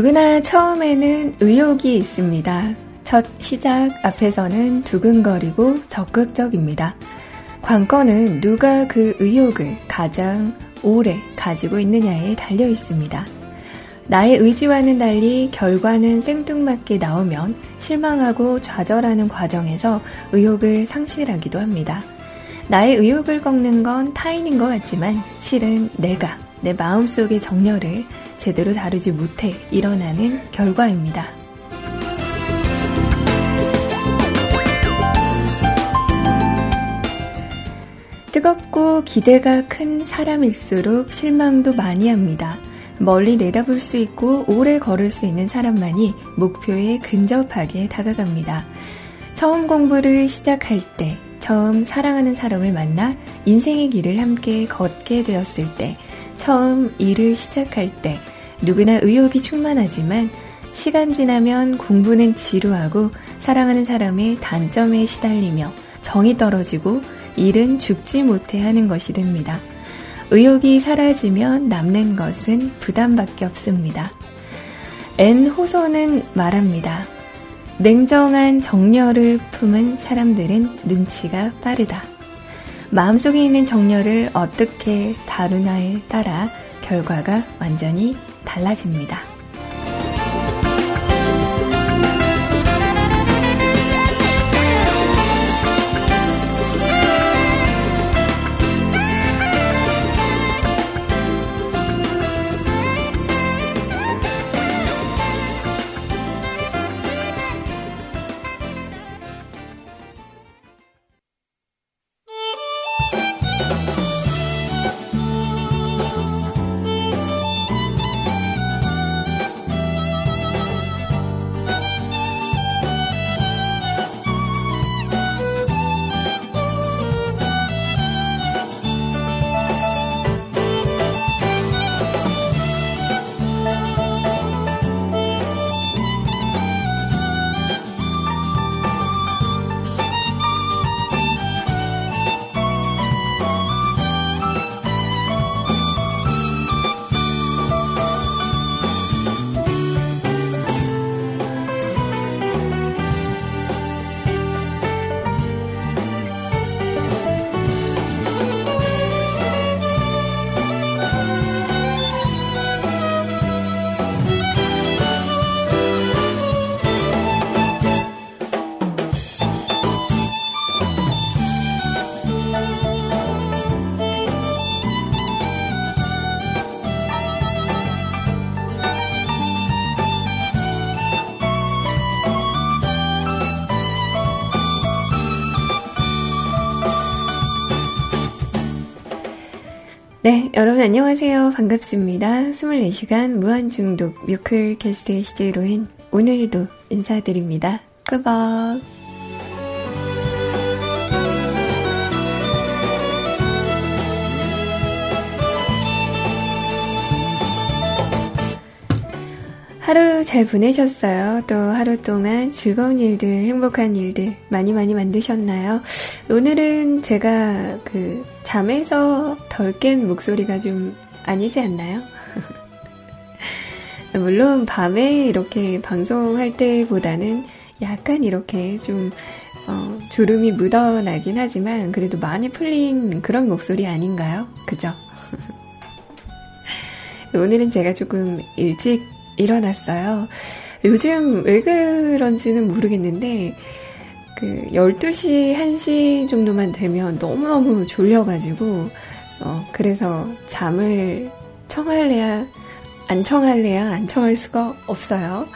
누구나 처음에는 의욕이 있습니다. 첫 시작 앞에서는 두근거리고 적극적입니다. 관건은 누가 그 의욕을 가장 오래 가지고 있느냐에 달려 있습니다. 나의 의지와는 달리 결과는 생뚱맞게 나오면 실망하고 좌절하는 과정에서 의욕을 상실하기도 합니다. 나의 의욕을 꺾는 건 타인인 것 같지만 실은 내가 내 마음속의 정열을 제대로 다루지 못해 일어나는 결과입니다. 뜨겁고 기대가 큰 사람일수록 실망도 많이 합니다. 멀리 내다볼 수 있고 오래 걸을 수 있는 사람만이 목표에 근접하게 다가갑니다. 처음 공부를 시작할 때, 처음 사랑하는 사람을 만나 인생의 길을 함께 걷게 되었을 때, 처음 일을 시작할 때, 누구나 의욕이 충만하지만 시간 지나면 공부는 지루하고 사랑하는 사람의 단점에 시달리며 정이 떨어지고 일은 죽지 못해 하는 것이 됩니다. 의욕이 사라지면 남는 것은 부담밖에 없습니다. 앤 호소는 말합니다. 냉정한 정열을 품은 사람들은 눈치가 빠르다. 마음속에 있는 정열을 어떻게 다루나에 따라 결과가 완전히 달라집니다. 네, 여러분 안녕하세요. 반갑습니다. 24시간 무한중독 뮤클 캐스트의 시제로인 오늘도 인사드립니다. 끄벅! 잘 보내셨어요? 또 하루 동안 즐거운 일들, 행복한 일들 많이 많이 만드셨나요? 오늘은 제가 그 잠에서 덜 깬 목소리가 좀 아니지 않나요? 물론 밤에 이렇게 방송할 때보다는 약간 이렇게 좀 어, 졸음이 묻어나긴 하지만 그래도 많이 풀린 그런 목소리 아닌가요? 그죠? 오늘은 제가 조금 일찍 일어났어요. 요즘 왜 그런지는 모르겠는데, 그, 12시, 1시 정도만 되면 너무너무 졸려가지고, 어, 그래서 잠을 청할래야, 안 청할래야 안 청할 수가 없어요.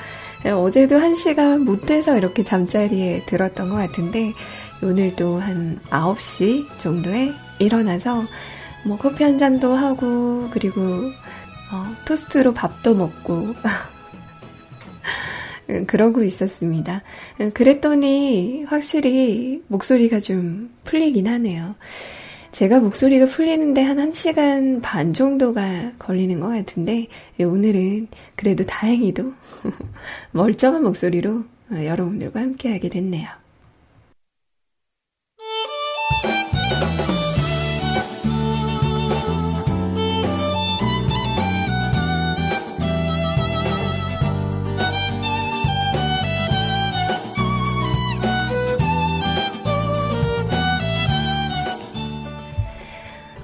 어제도 1시가 못 돼서 이렇게 잠자리에 들었던 것 같은데, 오늘도 한 9시 정도에 일어나서, 뭐 커피 한 잔도 하고, 그리고 어, 토스트로 밥도 먹고 그러고 있었습니다. 그랬더니 확실히 목소리가 좀 풀리긴 하네요. 제가 목소리가 풀리는데 한 1시간 반 정도가 걸리는 것 같은데 오늘은 그래도 다행히도 멀쩡한 목소리로 여러분들과 함께하게 됐네요.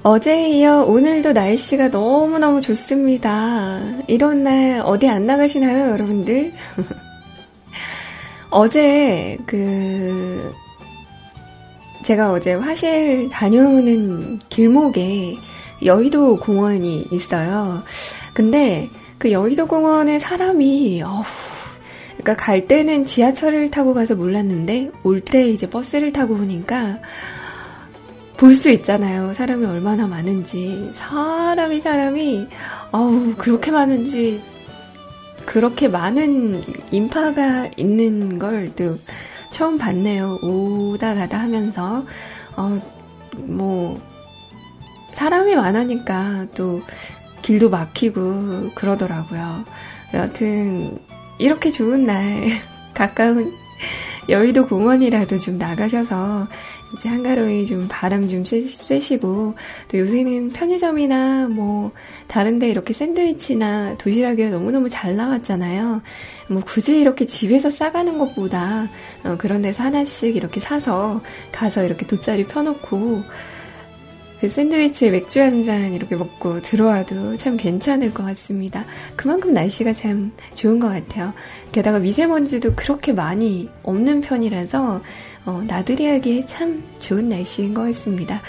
어제에 이어 오늘도 날씨가 너무너무 좋습니다. 이런 날 어디 안 나가시나요, 여러분들? 어제 그 제가 어제 화실 다녀오는 길목에 여의도 공원이 있어요. 근데 그 여의도 공원에 사람이 어후 그러니까 갈 때는 지하철을 타고 가서 몰랐는데 올 때 이제 버스를 타고 오니까 볼 수 있잖아요. 사람이 얼마나 많은지. 사람이, 사람이, 어우, 그렇게 많은지, 그렇게 많은 인파가 있는 걸 또 처음 봤네요. 오다 가다 하면서. 어, 뭐, 사람이 많으니까 또 길도 막히고 그러더라고요. 여하튼, 이렇게 좋은 날, 가까운 여의도 공원이라도 좀 나가셔서 이제 한가로이 좀 바람 좀 쐬시고 또 요새는 편의점이나 뭐 다른데 이렇게 샌드위치나 도시락이 너무너무 잘 나왔잖아요. 뭐 굳이 이렇게 집에서 싸가는 것보다 어 그런 데서 하나씩 이렇게 사서 가서 이렇게 돗자리 펴놓고 그 샌드위치에 맥주 한 잔 이렇게 먹고 들어와도 참 괜찮을 것 같습니다. 그만큼 날씨가 참 좋은 것 같아요. 게다가 미세먼지도 그렇게 많이 없는 편이라서 어, 나들이 하기에 참 좋은 날씨인 것 같습니다.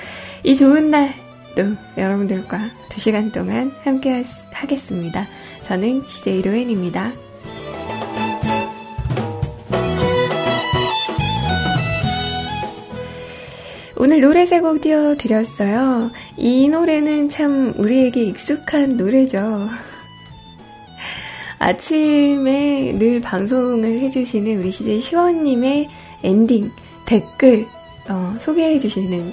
이 좋은 날 또 여러분들과 2시간 동안 함께 하, 겠습니다 저는 시제 이로엔입니다. 오늘 노래 세 곡 띄워드렸어요. 이 노래는 참 우리에게 익숙한 노래죠. 아침에 늘 방송을 해주시는 우리 CJ 시원님의 엔딩 댓글 어, 소개해주시는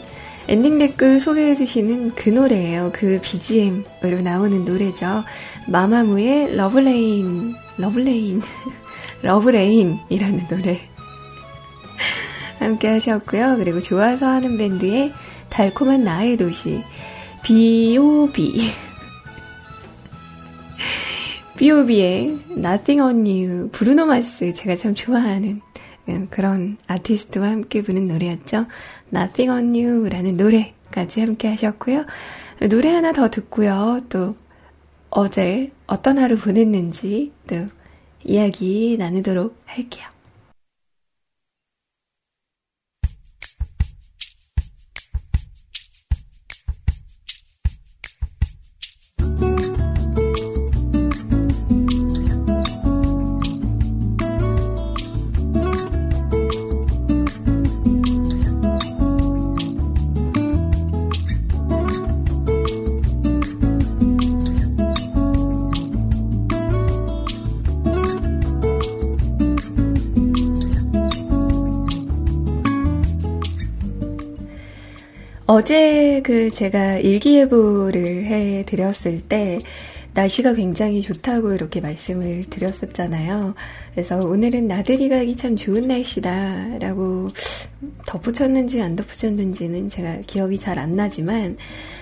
엔딩 댓글 소개해주시는 그 노래예요. 그 BGM으로 나오는 노래죠. 마마무의 러브레인, 러브레인, 러브레인이라는 노래. 함께 하셨고요. 그리고 좋아서 하는 밴드의 달콤한 나의 도시, B.O.B. B.O.B의 Nothing on You, 브루노 마스, 제가 참 좋아하는 예, 그런 아티스트와 함께 부른 노래였죠. Nothing on You라는 노래까지 함께 하셨고요. 노래 하나 더 듣고요. 또 어제 어떤 하루 보냈는지 또 이야기 나누도록 할게요. 어제 그 제가 일기예보를 해 드렸을 때 날씨가 굉장히 좋다고 이렇게 말씀을 드렸었잖아요. 그래서 오늘은 나들이 가기 참 좋은 날씨다라고 덧붙였는지 안 덧붙였는지는 제가 기억이 잘 안 나지만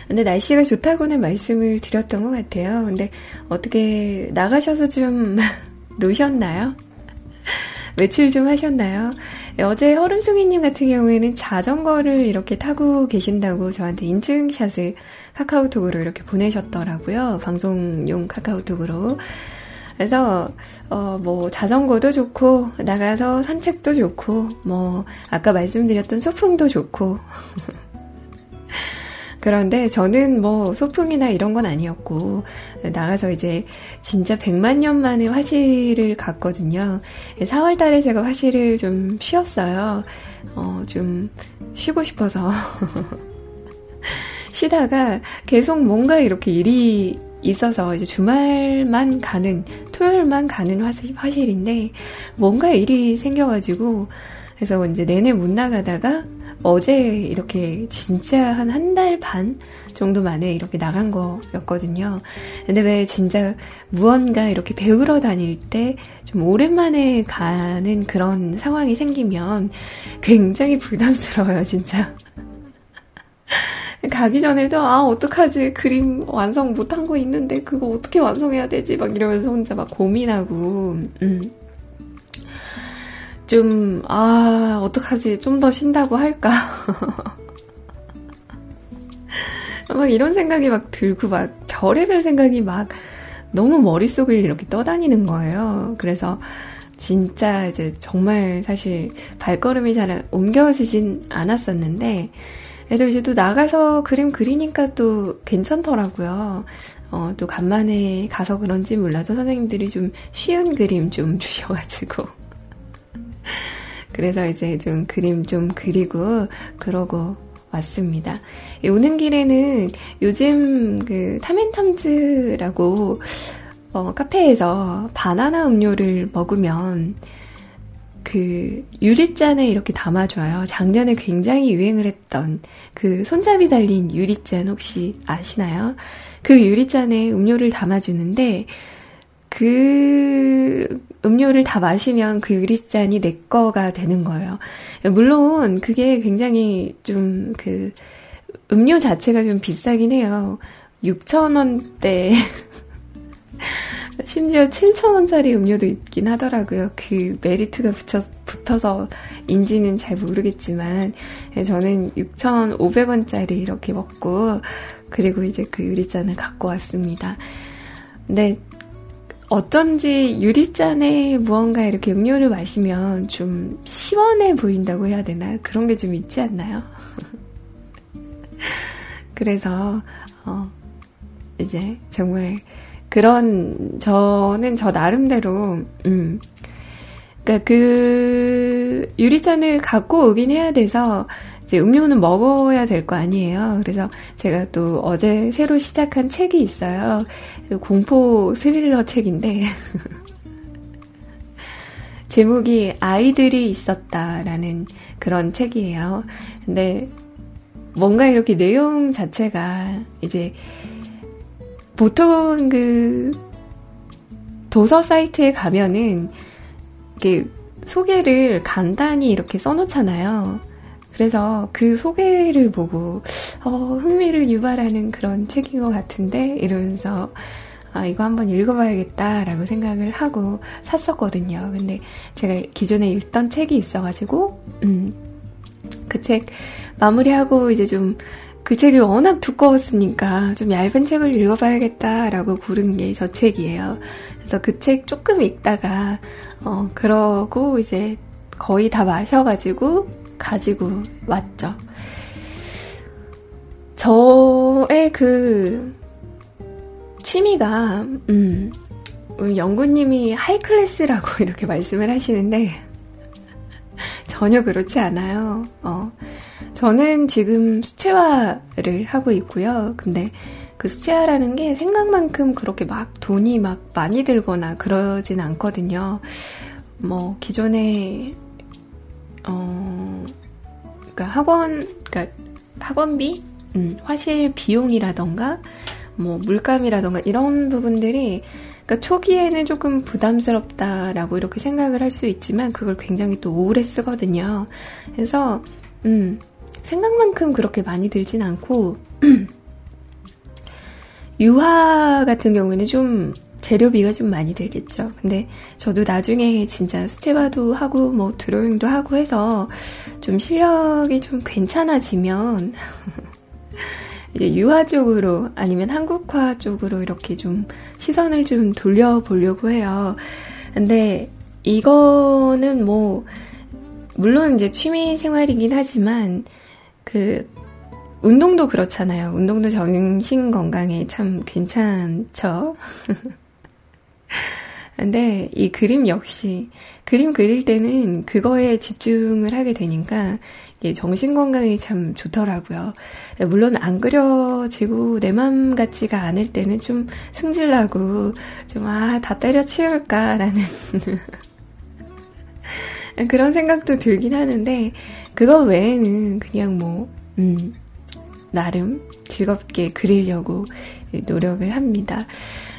근데 날씨가 좋다고는 말씀을 드렸던 것 같아요. 근데 어떻게 나가셔서 좀 노셨나요? 외출 좀 하셨나요? 어제 허름숭이님 같은 경우에는 자전거를 이렇게 타고 계신다고 저한테 인증샷을 카카오톡으로 이렇게 보내셨더라고요. 방송용 카카오톡으로. 그래서 어 뭐 자전거도 좋고 나가서 산책도 좋고 뭐 아까 말씀드렸던 소풍도 좋고 그런데 저는 뭐 소풍이나 이런 건 아니었고 나가서 이제 진짜 100만 년 만에 화실을 갔거든요. 4월 달에 제가 화실을 좀 쉬었어요. 어, 좀 쉬고 싶어서. 쉬다가 계속 뭔가 이렇게 일이 있어서 이제 주말만 가는, 토요일만 가는 화실, 화실인데 뭔가 일이 생겨가지고 그래서 이제 내내 못 나가다가 어제 이렇게 진짜 한 한 달 반 정도 만에 이렇게 나간 거였거든요. 근데 왜 진짜 무언가 이렇게 배우러 다닐 때 좀 오랜만에 가는 그런 상황이 생기면 굉장히 부담스러워요, 진짜. 가기 전에도 아 어떡하지 그림 완성 못한 거 있는데 그거 어떻게 완성해야 되지 막 이러면서 혼자 막 고민하고 음. 좀, 아, 어떡하지. 좀 더 쉰다고 할까. 막 이런 생각이 막 들고 막 별의별 생각이 막 너무 머릿속을 이렇게 떠다니는 거예요. 그래서 진짜 이제 정말 사실 발걸음이 잘 옮겨지진 않았었는데, 그래도 이제 또 나가서 그림 그리니까 또 괜찮더라고요. 어, 또 간만에 가서 그런지 몰라도 선생님들이 좀 쉬운 그림 좀 주셔가지고. 그래서 이제 좀 그림 좀 그리고 그러고 왔습니다. 오는 길에는 요즘 그 타멘탐즈라고 어, 카페에서 바나나 음료를 먹으면 그 유리잔에 이렇게 담아줘요. 작년에 굉장히 유행을 했던 그 손잡이 달린 유리잔 혹시 아시나요? 그 유리잔에 음료를 담아주는데 그 음료를 다 마시면 그 유리잔이 내 거가 되는 거예요. 물론 그게 굉장히 좀 그 음료 자체가 좀 비싸긴 해요. 6,000원대 심지어 7,000원짜리 음료도 있긴 하더라고요. 그 메리트가 붙여, 붙어서 인지는 잘 모르겠지만, 저는 6,500원짜리 이렇게 먹고, 그리고 이제 그 유리잔을 갖고 왔습니다. 근데 어쩐지 유리잔에 무언가 이렇게 음료를 마시면 좀 시원해 보인다고 해야 되나? 그런 게 좀 있지 않나요? 그래서, 어, 이제 정말 그런, 저는 저 나름대로, 음, 그니까 그 유리잔을 갖고 오긴 해야 돼서 이제 음료는 먹어야 될 거 아니에요. 그래서 제가 또 어제 새로 시작한 책이 있어요. 공포 스릴러 책인데. 제목이 아이들이 있었다라는 그런 책이에요. 근데 뭔가 이렇게 내용 자체가 이제 보통 그 도서 사이트에 가면은 이게 소개를 간단히 이렇게 써놓잖아요. 그래서 그 소개를 보고 어, 흥미를 유발하는 그런 책인 것 같은데 이러면서 아, 이거 한번 읽어봐야겠다라고 생각을 하고 샀었거든요. 근데 제가 기존에 읽던 책이 있어가지고 음, 그 책 마무리하고 이제 좀 그 책이 워낙 두꺼웠으니까 좀 얇은 책을 읽어봐야겠다라고 고른 게 저 책이에요. 그래서 그 책 조금 읽다가 어 그러고 이제 거의 다 마셔가지고 가지고 왔죠. 저의 그 취미가 음, 영구님이 하이클래스라고 이렇게 말씀을 하시는데 전혀 그렇지 않아요. 어, 저는 지금 수채화를 하고 있고요. 근데 그 수채화라는 게 생각만큼 그렇게 막 돈이 막 많이 들거나 그러진 않거든요. 뭐 기존에 어, 그러니까 학원, 그러니까 학원비, 음, 화실 비용이라던가, 뭐 물감이라던가 이런 부분들이 그러니까 초기에는 조금 부담스럽다라고 이렇게 생각을 할 수 있지만 그걸 굉장히 또 오래 쓰거든요. 그래서 음, 생각만큼 그렇게 많이 들진 않고 유화 같은 경우에는 좀 재료비가 좀 많이 들겠죠. 근데 저도 나중에 진짜 수채화도 하고 뭐 드로잉도 하고 해서 좀 실력이 좀 괜찮아지면 이제 유화 쪽으로 아니면 한국화 쪽으로 이렇게 좀 시선을 좀 돌려보려고 해요. 근데 이거는 뭐 물론 이제 취미 생활이긴 하지만 그 운동도 그렇잖아요. 운동도 정신 건강에 참 괜찮죠. 근데 이 그림 역시 그림 그릴 때는 그거에 집중을 하게 되니까 정신 건강이 참 좋더라고요. 물론 안 그려지고 내 맘 같지가 않을 때는 좀 승질나고 좀 아 다 때려치울까라는 그런 생각도 들긴 하는데 그거 외에는 그냥 뭐 음, 나름 즐겁게 그리려고 노력을 합니다.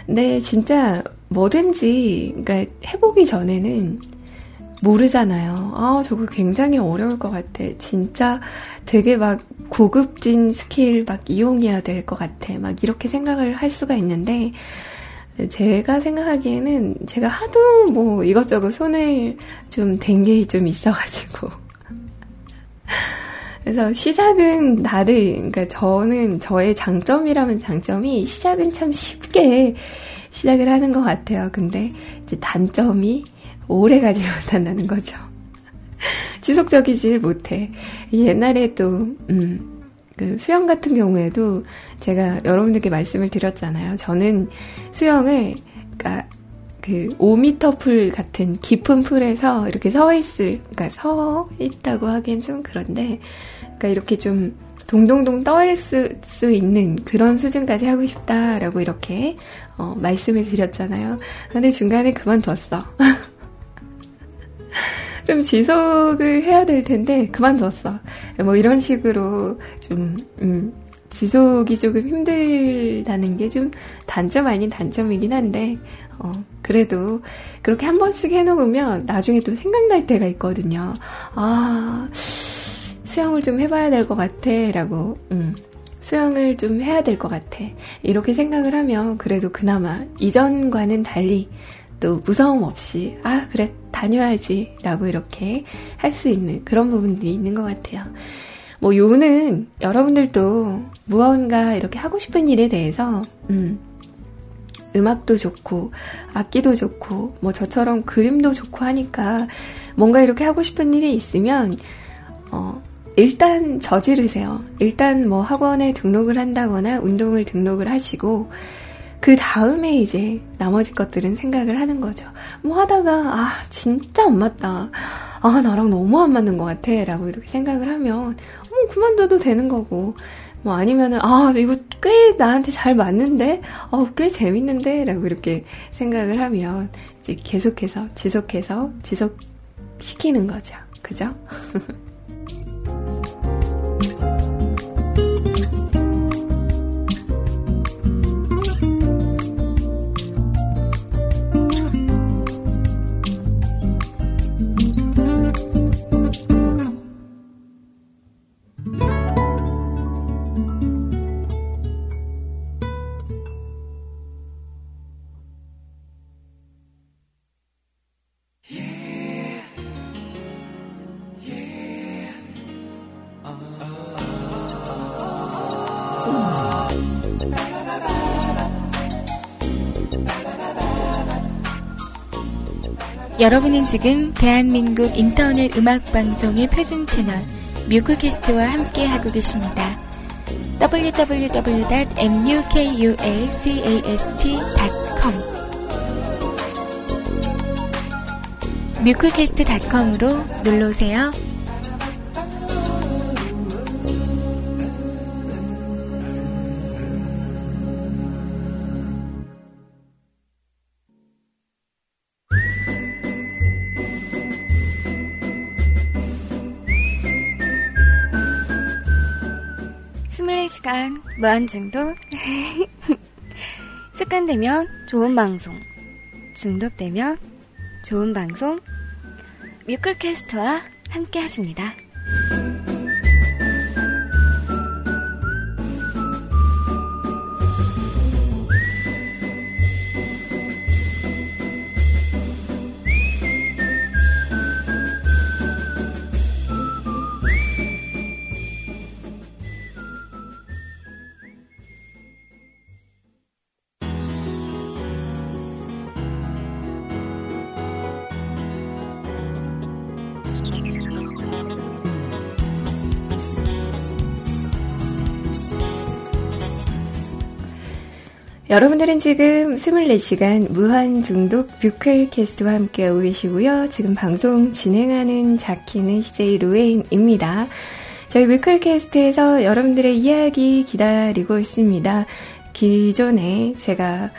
근데 진짜 뭐든지 그러니까 해보기 전에는 모르잖아요. 아, 저거 굉장히 어려울 것 같아. 진짜 되게 막 고급진 스킬 막 이용해야 될 것 같아. 막 이렇게 생각을 할 수가 있는데, 제가 생각하기에는 제가 하도 뭐 이것저것 손을 좀 댄 게 좀 있어가지고. 그래서 시작은 다들, 그러니까 저는 저의 장점이라면 장점이 시작은 참 쉽게 시작을 하는 것 같아요. 근데 이제 단점이 오래 가지 못한다는 거죠. 지속적이질 못해. 옛날에 또, 음, 그 수영 같은 경우에도 제가 여러분들께 말씀을 드렸잖아요. 저는 수영을, 그러니까 그 5미터 풀 같은 깊은 풀에서 이렇게 서 있을, 그러니까 서 있다고 하기엔 좀 그런데, 그러니까 이렇게 좀 동동동 떠올 수, 수 있는 그런 수준까지 하고 싶다라고 이렇게 어, 말씀을 드렸잖아요. 근데 중간에 그만뒀어. 좀 지속을 해야 될 텐데 그만뒀어. 뭐 이런 식으로 좀 음, 지속이 조금 힘들다는 게 좀 단점 아닌 단점이긴 한데 어, 그래도 그렇게 한 번씩 해놓으면 나중에 또 생각날 때가 있거든요. 아 수영을 좀 해봐야 될 것 같아 라고 음, 수영을 좀 해야 될 것 같아. 이렇게 생각을 하면 그래도 그나마 이전과는 달리 또 무서움 없이 아 그래 다녀야지 라고 이렇게 할 수 있는 그런 부분들이 있는 것 같아요. 뭐 요는 여러분들도 무언가 이렇게 하고 싶은 일에 대해서 음, 음악도 좋고 악기도 좋고 뭐 저처럼 그림도 좋고 하니까 뭔가 이렇게 하고 싶은 일이 있으면 어, 일단 저지르세요. 일단 뭐 학원에 등록을 한다거나 운동을 등록을 하시고 그 다음에 이제 나머지 것들은 생각을 하는 거죠. 뭐 하다가 아 진짜 안 맞다. 아 나랑 너무 안 맞는 것 같아. 라고 이렇게 생각을 하면 어 그만둬도 되는 거고 뭐 아니면은 아 이거 꽤 나한테 잘 맞는데 어꽤 재밌는데 라고 이렇게 생각을 하면 이제 계속해서 지속해서 지속시키는 거죠. 그죠? 여러분은 지금 대한민국 인터넷 음악방송의 표준 채널 뮤크캐스트와 함께 하고 계십니다. www.mukulcast.com 뮤크캐스트.com으로 놀러오세요. 무한중독 습관되면 좋은 방송 중독되면 좋은 방송 뮤클캐스트와 함께 하십니다. 여러분들은 지금 24시간 무한 중독 뮤클캐스트와 함께 오고 계시고요. 지금 방송 진행하는 자키는 CJ 로에인입니다. 저희 뮤클캐스트에서 여러분들의 이야기 기다리고 있습니다. 기존에 제가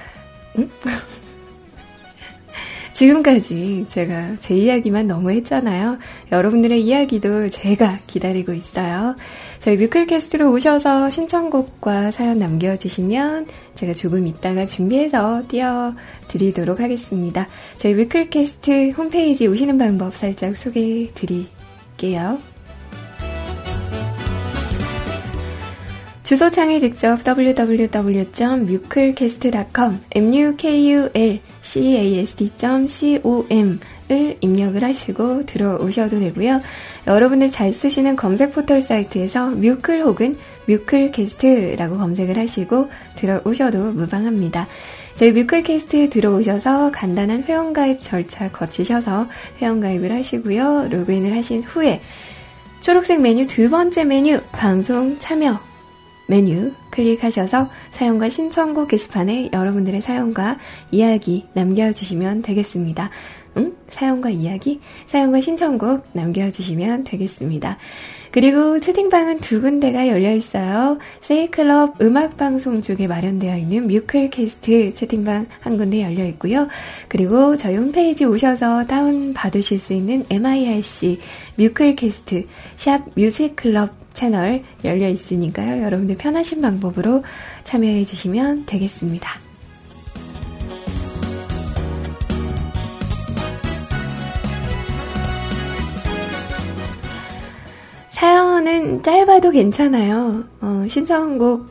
응? 지금까지 제가 제 이야기만 너무 했잖아요. 여러분들의 이야기도 제가 기다리고 있어요. 저희 뮤클캐스트로 오셔서 신청곡과 사연 남겨주시면 제가 조금 이따가 준비해서 띄워드리도록 하겠습니다. 저희 뮤클캐스트 홈페이지 오시는 방법 살짝 소개해 드릴게요. 주소창에 직접 www.mukulcast.com mukulcast.com 입력을 하시고 들어오셔도 되고요. 여러분들 잘 쓰시는 검색 포털 사이트에서 뮤클 혹은 뮤클캐스트라고 검색을 하시고 들어오셔도 무방합니다. 저희 뮤클캐스트에 들어오셔서 간단한 회원가입 절차 거치셔서 회원가입을 하시고요. 로그인을 하신 후에 초록색 메뉴 두 번째 메뉴 방송 참여 메뉴 클릭하셔서 사연과 신청곡 게시판에 여러분들의 사연과 이야기 남겨주시면 되겠습니다. 응? 사연과 이야기? 사연과 신청곡 남겨주시면 되겠습니다. 그리고 채팅방은 두 군데가 열려 있어요. 세이클럽 음악방송 쪽에 마련되어 있는 뮤클캐스트 채팅방 한 군데 열려 있고요. 그리고 저희 홈페이지 오셔서 다운 받으실 수 있는 MIRC 뮤클캐스트 샵 뮤직클럽 채널 열려 있으니까요. 여러분들 편하신 방법으로 참여해 주시면 되겠습니다. 사연은 짧아도 괜찮아요. 어, 신청곡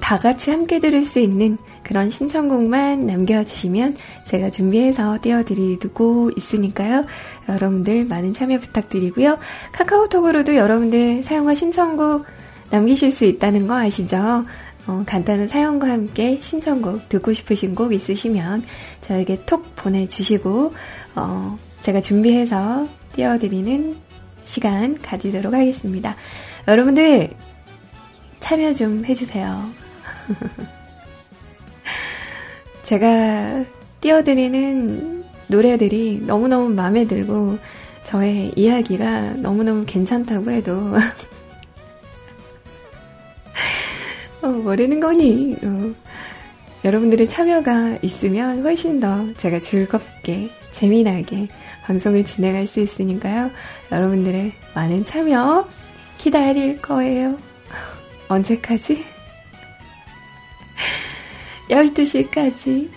다 같이 함께 들을 수 있는 그런 신청곡만 남겨주시면 제가 준비해서 띄워드리고 있으니까요. 여러분들 많은 참여 부탁드리고요. 카카오톡으로도 여러분들 사용과 신청곡 남기실 수 있다는 거 아시죠? 어, 간단한 사연과 함께 신청곡 듣고 싶으신 곡 있으시면 저에게 톡 보내주시고 어, 제가 준비해서 띄워드리는 시간 가지도록 하겠습니다. 여러분들 참여 좀 해주세요. 제가 띄워드리는 노래들이 너무너무 마음에 들고 저의 이야기가 너무너무 괜찮다고 해도 어, 모르는 거니 어, 여러분들의 참여가 있으면 훨씬 더 제가 즐겁게 재미나게 방송을 진행할 수 있으니까요. 여러분들의 많은 참여 기다릴 거예요. 언제까지? 12시까지.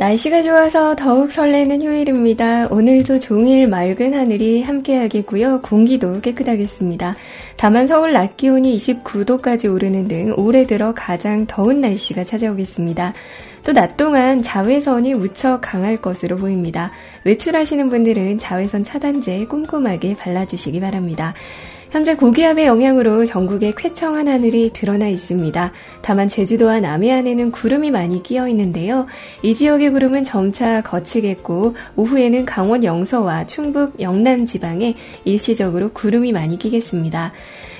날씨가 좋아서 더욱 설레는 휴일입니다. 오늘도 종일 맑은 하늘이 함께하겠고요. 공기도 깨끗하겠습니다. 다만 서울 낮 기온이 29도까지 오르는 등 올해 들어 가장 더운 날씨가 찾아오겠습니다. 또 낮 동안 자외선이 무척 강할 것으로 보입니다. 외출하시는 분들은 자외선 차단제 꼼꼼하게 발라주시기 바랍니다. 현재 고기압의 영향으로 전국에 쾌청한 하늘이 드러나 있습니다. 다만 제주도와 남해안에는 구름이 많이 끼어 있는데요. 이 지역의 구름은 점차 거치겠고 오후에는 강원 영서와 충북 영남 지방에 일시적으로 구름이 많이 끼겠습니다.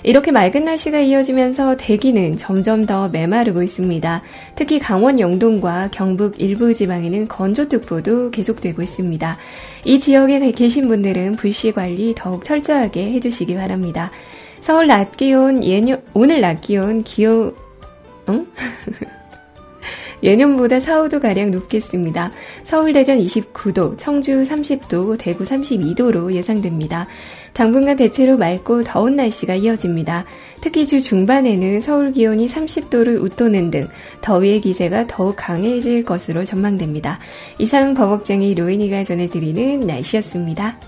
이렇게 맑은 날씨가 이어지면서 대기는 점점 더 메마르고 있습니다. 특히 강원 영동과 경북 일부 지방에는 건조특보도 계속되고 있습니다. 이 지역에 계신 분들은 불씨 관리 더욱 철저하게 해주시기 바랍니다. 서울 낮 기온 예년 오늘 낮 기온 기온 응? 예년보다 4, 5도 가량 높겠습니다. 서울 대전 29도, 청주 30도, 대구 32도로 예상됩니다. 당분간 대체로 맑고 더운 날씨가 이어집니다. 특히 주 중반에는 서울 기온이 30도를 웃도는 등 더위의 기세가 더욱 강해질 것으로 전망됩니다. 이상 버벅쟁이 로이니가 전해드리는 날씨였습니다.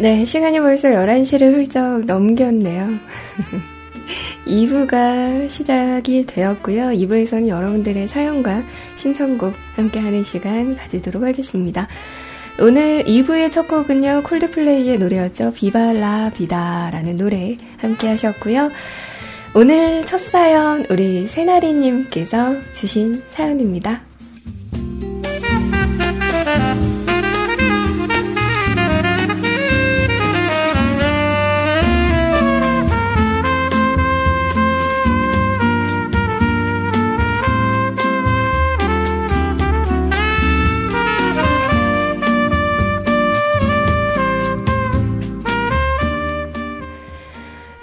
네, 시간이 벌써 11시를 훌쩍 넘겼네요. 2부가 시작이 되었고요. 2부에서는 여러분들의 사연과 신청곡 함께하는 시간 가지도록 하겠습니다. 오늘 2부의 첫 곡은요, 콜드플레이의 노래였죠. 비발라 비다라는 노래 함께 하셨고요. 오늘 첫 사연, 우리 세나리님께서 주신 사연입니다.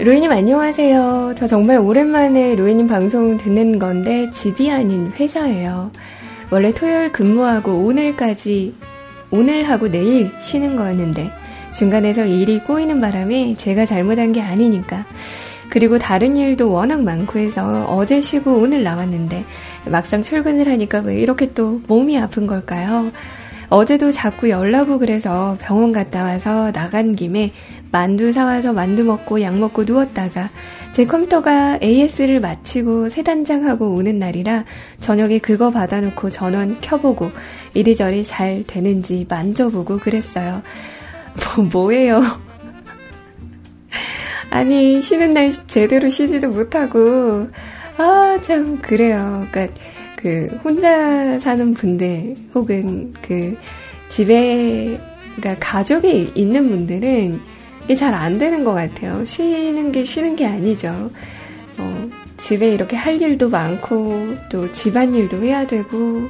로이님 안녕하세요. 저 정말 오랜만에 로이님 방송 듣는 건데 집이 아닌 회사예요. 원래 토요일 근무하고 오늘까지 오늘 하고 내일 쉬는 거였는데 중간에서 일이 꼬이는 바람에 제가 잘못한 게 아니니까 그리고 다른 일도 워낙 많고 해서 어제 쉬고 오늘 나왔는데 막상 출근을 하니까 왜 이렇게 또 몸이 아픈 걸까요? 어제도 자꾸 오 그래서 병원 갔다 와서 나간 김에 만두 사와서 만두 먹고 약 먹고 누웠다가 제 컴퓨터가 AS를 마치고 새 단장하고 오는 날이라 저녁에 그거 받아놓고 전원 켜보고 이리저리 잘 되는지 만져보고 그랬어요. 뭐, 뭐예요? 아니, 쉬는 날 제대로 쉬지도 못하고, 아, 참, 그래요. 그니까, 그, 혼자 사는 분들, 혹은 그, 집에, 그니까 가족이 있는 분들은 이게 잘 안 되는 것 같아요. 쉬는 게 쉬는 게 아니죠. 어, 집에 이렇게 할 일도 많고 또 집안일도 해야 되고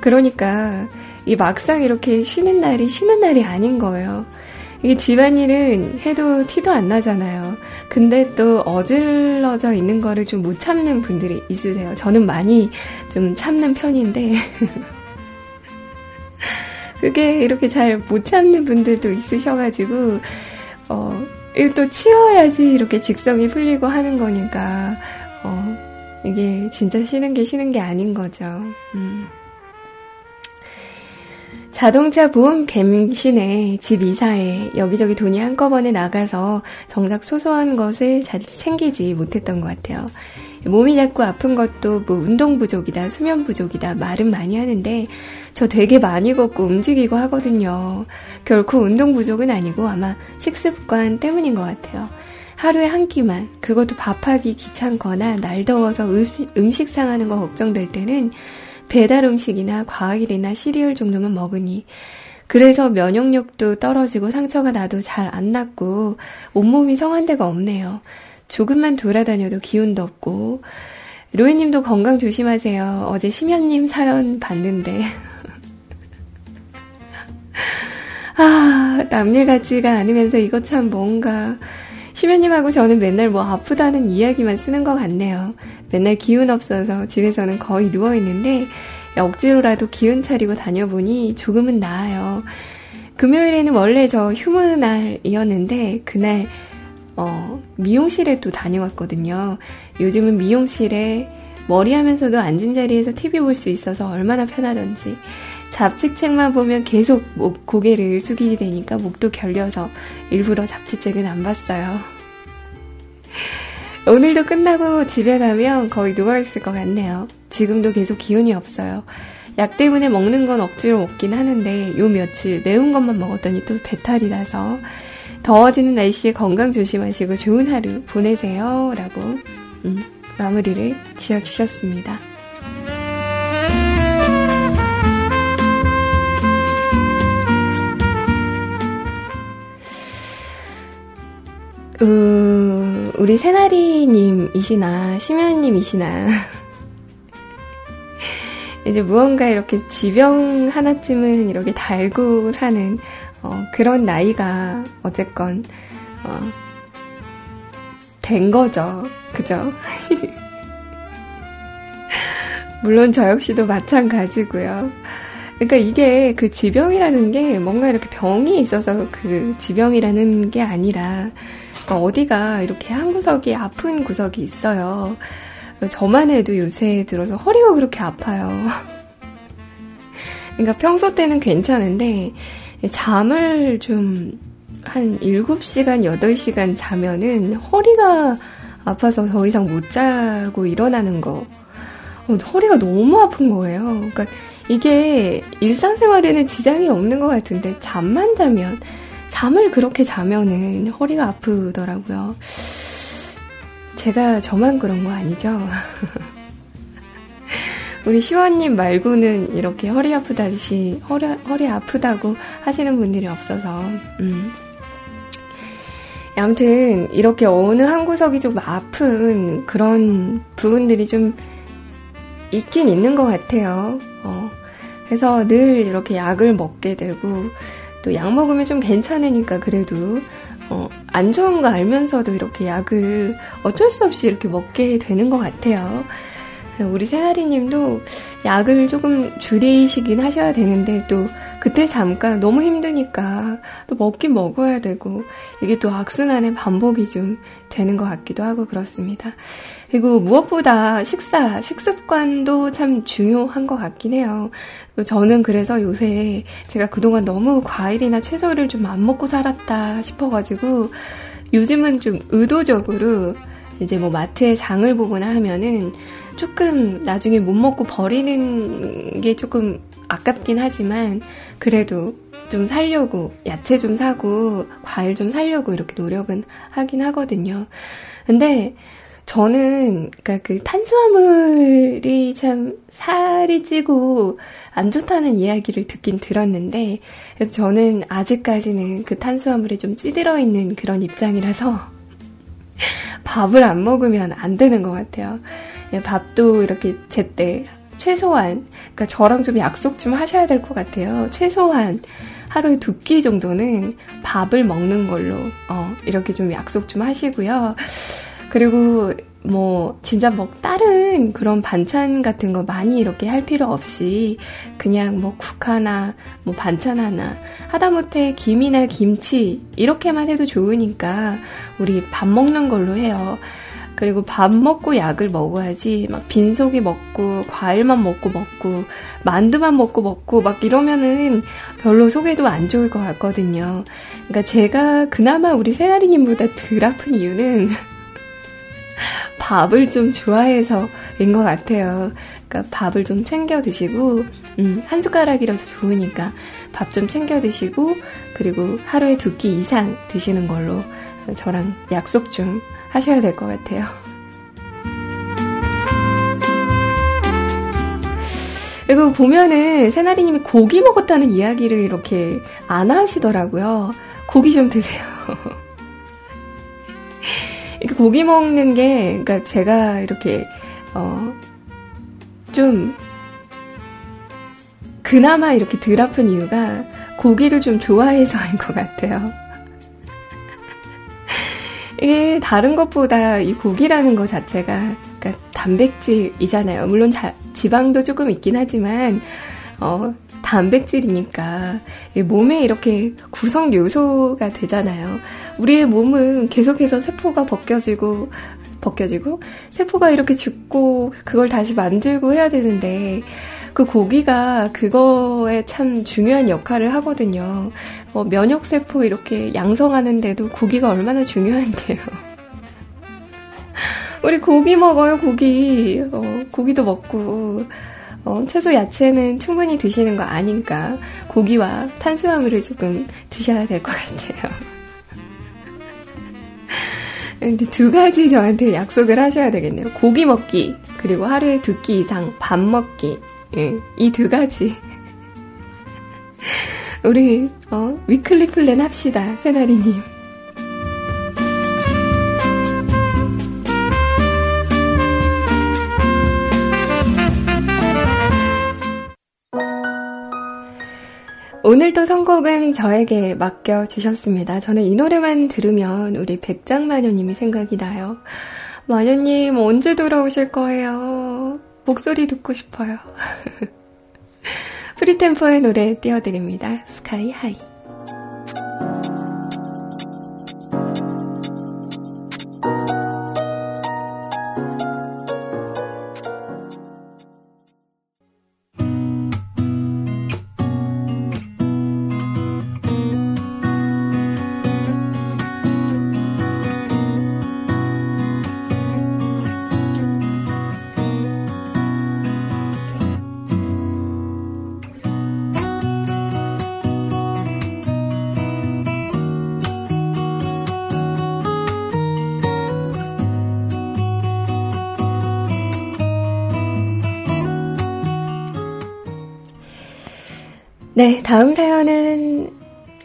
그러니까 이 막상 이렇게 쉬는 날이 쉬는 날이 아닌 거예요. 이게 집안일은 해도 티도 안 나잖아요. 근데 또 어질러져 있는 거를 좀 못 참는 분들이 있으세요. 저는 많이 좀 참는 편인데. 그게 이렇게 잘 못 참는 분들도 있으셔가지고, 어, 또 치워야지 이렇게 직성이 풀리고 하는 거니까, 어, 이게 진짜 쉬는 게 쉬는 게 아닌 거죠. 음. 자동차 보험 갱신에 집 이사에 여기저기 돈이 한꺼번에 나가서 정작 소소한 것을 잘 챙기지 못했던 것 같아요. 몸이 자꾸 아픈 것도 뭐 운동 부족이다, 수면 부족이다 말은 많이 하는데 저 되게 많이 걷고 움직이고 하거든요. 결코 운동 부족은 아니고 아마 식습관 때문인 것 같아요. 하루에 한 끼만, 그것도 밥하기 귀찮거나 날 더워서 음, 식 상하는 거 걱정될 때는 배달 음식이나 과일이나 시리얼 정도만 먹으니 그래서 면역력도 떨어지고 상처가 나도 잘 안 낫고 온몸이 성한 데가 없네요. 조금만 돌아다녀도 기운도 없고 로이님도 건강 조심하세요. 어제 심연님 사연 봤는데 아, 남일 같지가 않으면서 이거 참 뭔가. 시면님하고 저는 맨날 뭐 아프다는 이야기만 쓰는 것 같네요. 맨날 기운 없어서 집에서는 거의 누워있는데, 억지로라도 기운 차리고 다녀보니 조금은 나아요. 금요일에는 원래 저 휴무 날이었는데, 그날, 어, 미용실에 또 다녀왔거든요. 요즘은 미용실에 머리 하면서도 앉은 자리에서 TV 볼 수 있어서 얼마나 편하던지. 잡지책만 보면 계속 목, 고개를 숙이게 되니까 목도 결려서 일부러 잡지책은 안 봤어요. 오늘도 끝나고 집에 가면 거의 누워있을 것 같네요. 지금도 계속 기운이 없어요. 약 때문에 먹는 건 억지로 먹긴 하는데 요 며칠 매운 것만 먹었더니 또 배탈이 나서 더워지는 날씨에 건강 조심하시고 좋은 하루 보내세요. 라고 음, 마무리를 지어주셨습니다. 음, 우리 새나리님이시나, 심연님이시나. 이제 무언가 이렇게 지병 하나쯤은 이렇게 달고 사는, 어, 그런 나이가 어쨌건, 어, 된 거죠. 그죠? 물론 저 역시도 마찬가지고요. 그러니까 이게 그 지병이라는 게 뭔가 이렇게 병이 있어서 그 지병이라는 게 아니라 어디가 이렇게 한 구석이 아픈 구석이 있어요. 저만 해도 요새 들어서 허리가 그렇게 아파요. 그러니까 평소 때는 괜찮은데 잠을 좀 한 7시간, 8시간 자면은 허리가 아파서 더 이상 못 자고 일어나는 거. 어, 허리가 너무 아픈 거예요. 그러니까 이게 일상생활에는 지장이 없는 것 같은데 잠만 자면 잠을 그렇게 자면은 허리가 아프더라고요. 제가 저만 그런 거 아니죠? 우리 시원님 말고는 이렇게 허리 아프다시 허리, 허리 아프다고 하시는 분들이 없어서 음. 아무튼 이렇게 어느 한 구석이 좀 아픈 그런 부분들이 좀 있긴 있는 것 같아요. 어, 그래서 늘 이렇게 약을 먹게 되고 또 약 먹으면 좀 괜찮으니까 그래도 어, 안 좋은 거 알면서도 이렇게 약을 어쩔 수 없이 이렇게 먹게 되는 것 같아요. 우리 새나리님도 약을 조금 줄이시긴 하셔야 되는데 또 그때 잠깐 너무 힘드니까 또 먹긴 먹어야 되고 이게 또 악순환의 반복이 좀 되는 것 같기도 하고 그렇습니다. 그리고 무엇보다 식사, 식습관도 참 중요한 것 같긴 해요. 저는 그래서 요새 제가 그동안 너무 과일이나 채소를 좀 안 먹고 살았다 싶어가지고 요즘은 좀 의도적으로 이제 뭐 마트에 장을 보거나 하면은 조금 나중에 못 먹고 버리는 게 조금 아깝긴 하지만 그래도 좀 살려고 야채 좀 사고 과일 좀 살려고 이렇게 노력은 하긴 하거든요. 근데 저는 그러니까 그 탄수화물이 참 살이 찌고 안 좋다는 이야기를 듣긴 들었는데 그래서 저는 아직까지는 그 탄수화물이 좀 찌들어 있는 그런 입장이라서 밥을 안 먹으면 안 되는 것 같아요. 예, 밥도 이렇게 제때 최소한 그러니까 저랑 좀 약속 좀 하셔야 될 것 같아요. 최소한 하루에 두 끼 정도는 밥을 먹는 걸로 어, 이렇게 좀 약속 좀 하시고요. 그리고 뭐 진짜 뭐 다른 그런 반찬 같은 거 많이 이렇게 할 필요 없이 그냥 뭐 국 하나 뭐 반찬 하나 하다못해 김이나 김치 이렇게만 해도 좋으니까 우리 밥 먹는 걸로 해요. 그리고 밥 먹고 약을 먹어야지 막 빈속이 먹고 과일만 먹고 먹고 만두만 먹고 먹고 막 이러면은 별로 속에도 안 좋을 것 같거든요. 그러니까 제가 그나마 우리 세나리님보다 덜 아픈 이유는 밥을 좀 좋아해서인 것 같아요. 그러니까 밥을 좀 챙겨 드시고 음, 한 숟가락이라도 좋으니까 밥 좀 챙겨 드시고 그리고 하루에 두 끼 이상 드시는 걸로 저랑 약속 좀 하셔야 될 것 같아요. 그리고 보면은 새나리님이 고기 먹었다는 이야기를 이렇게 안 하시더라고요. 고기 좀 드세요. 이렇게 고기 먹는 게, 그러니까 제가 이렇게 어, 좀 그나마 이렇게 덜 아픈 이유가 고기를 좀 좋아해서인 것 같아요. 이게 다른 것보다 이 고기라는 것 자체가 그러니까 단백질이잖아요. 물론 자, 지방도 조금 있긴 하지만 어, 단백질이니까 몸에 이렇게 구성 요소가 되잖아요. 우리의 몸은 계속해서 세포가 벗겨지고 벗겨지고 세포가 이렇게 죽고 그걸 다시 만들고 해야 되는데 그 고기가 그거에 참 중요한 역할을 하거든요. 뭐 면역세포 이렇게 양성하는데도 고기가 얼마나 중요한데요. 우리 고기 먹어요, 고기. 어, 고기도 먹고. 어, 채소 야채는 충분히 드시는 거 아니까 고기와 탄수화물을 조금 드셔야 될 것 같아요. 근데 두 가지 저한테 약속을 하셔야 되겠네요. 고기 먹기, 그리고 하루에 두 끼 이상 밥 먹기. 예, 이 두 가지. 우리, 어, weekly plan 합시다, 세나리님. 오늘도 선곡은 저에게 맡겨주셨습니다. 저는 이 노래만 들으면 우리 백장마녀님이 생각이 나요. 마녀님, 언제 돌아오실 거예요? 목소리 듣고 싶어요. 프리템포의 노래 띄워드립니다. Sky High. 네, 다음 사연은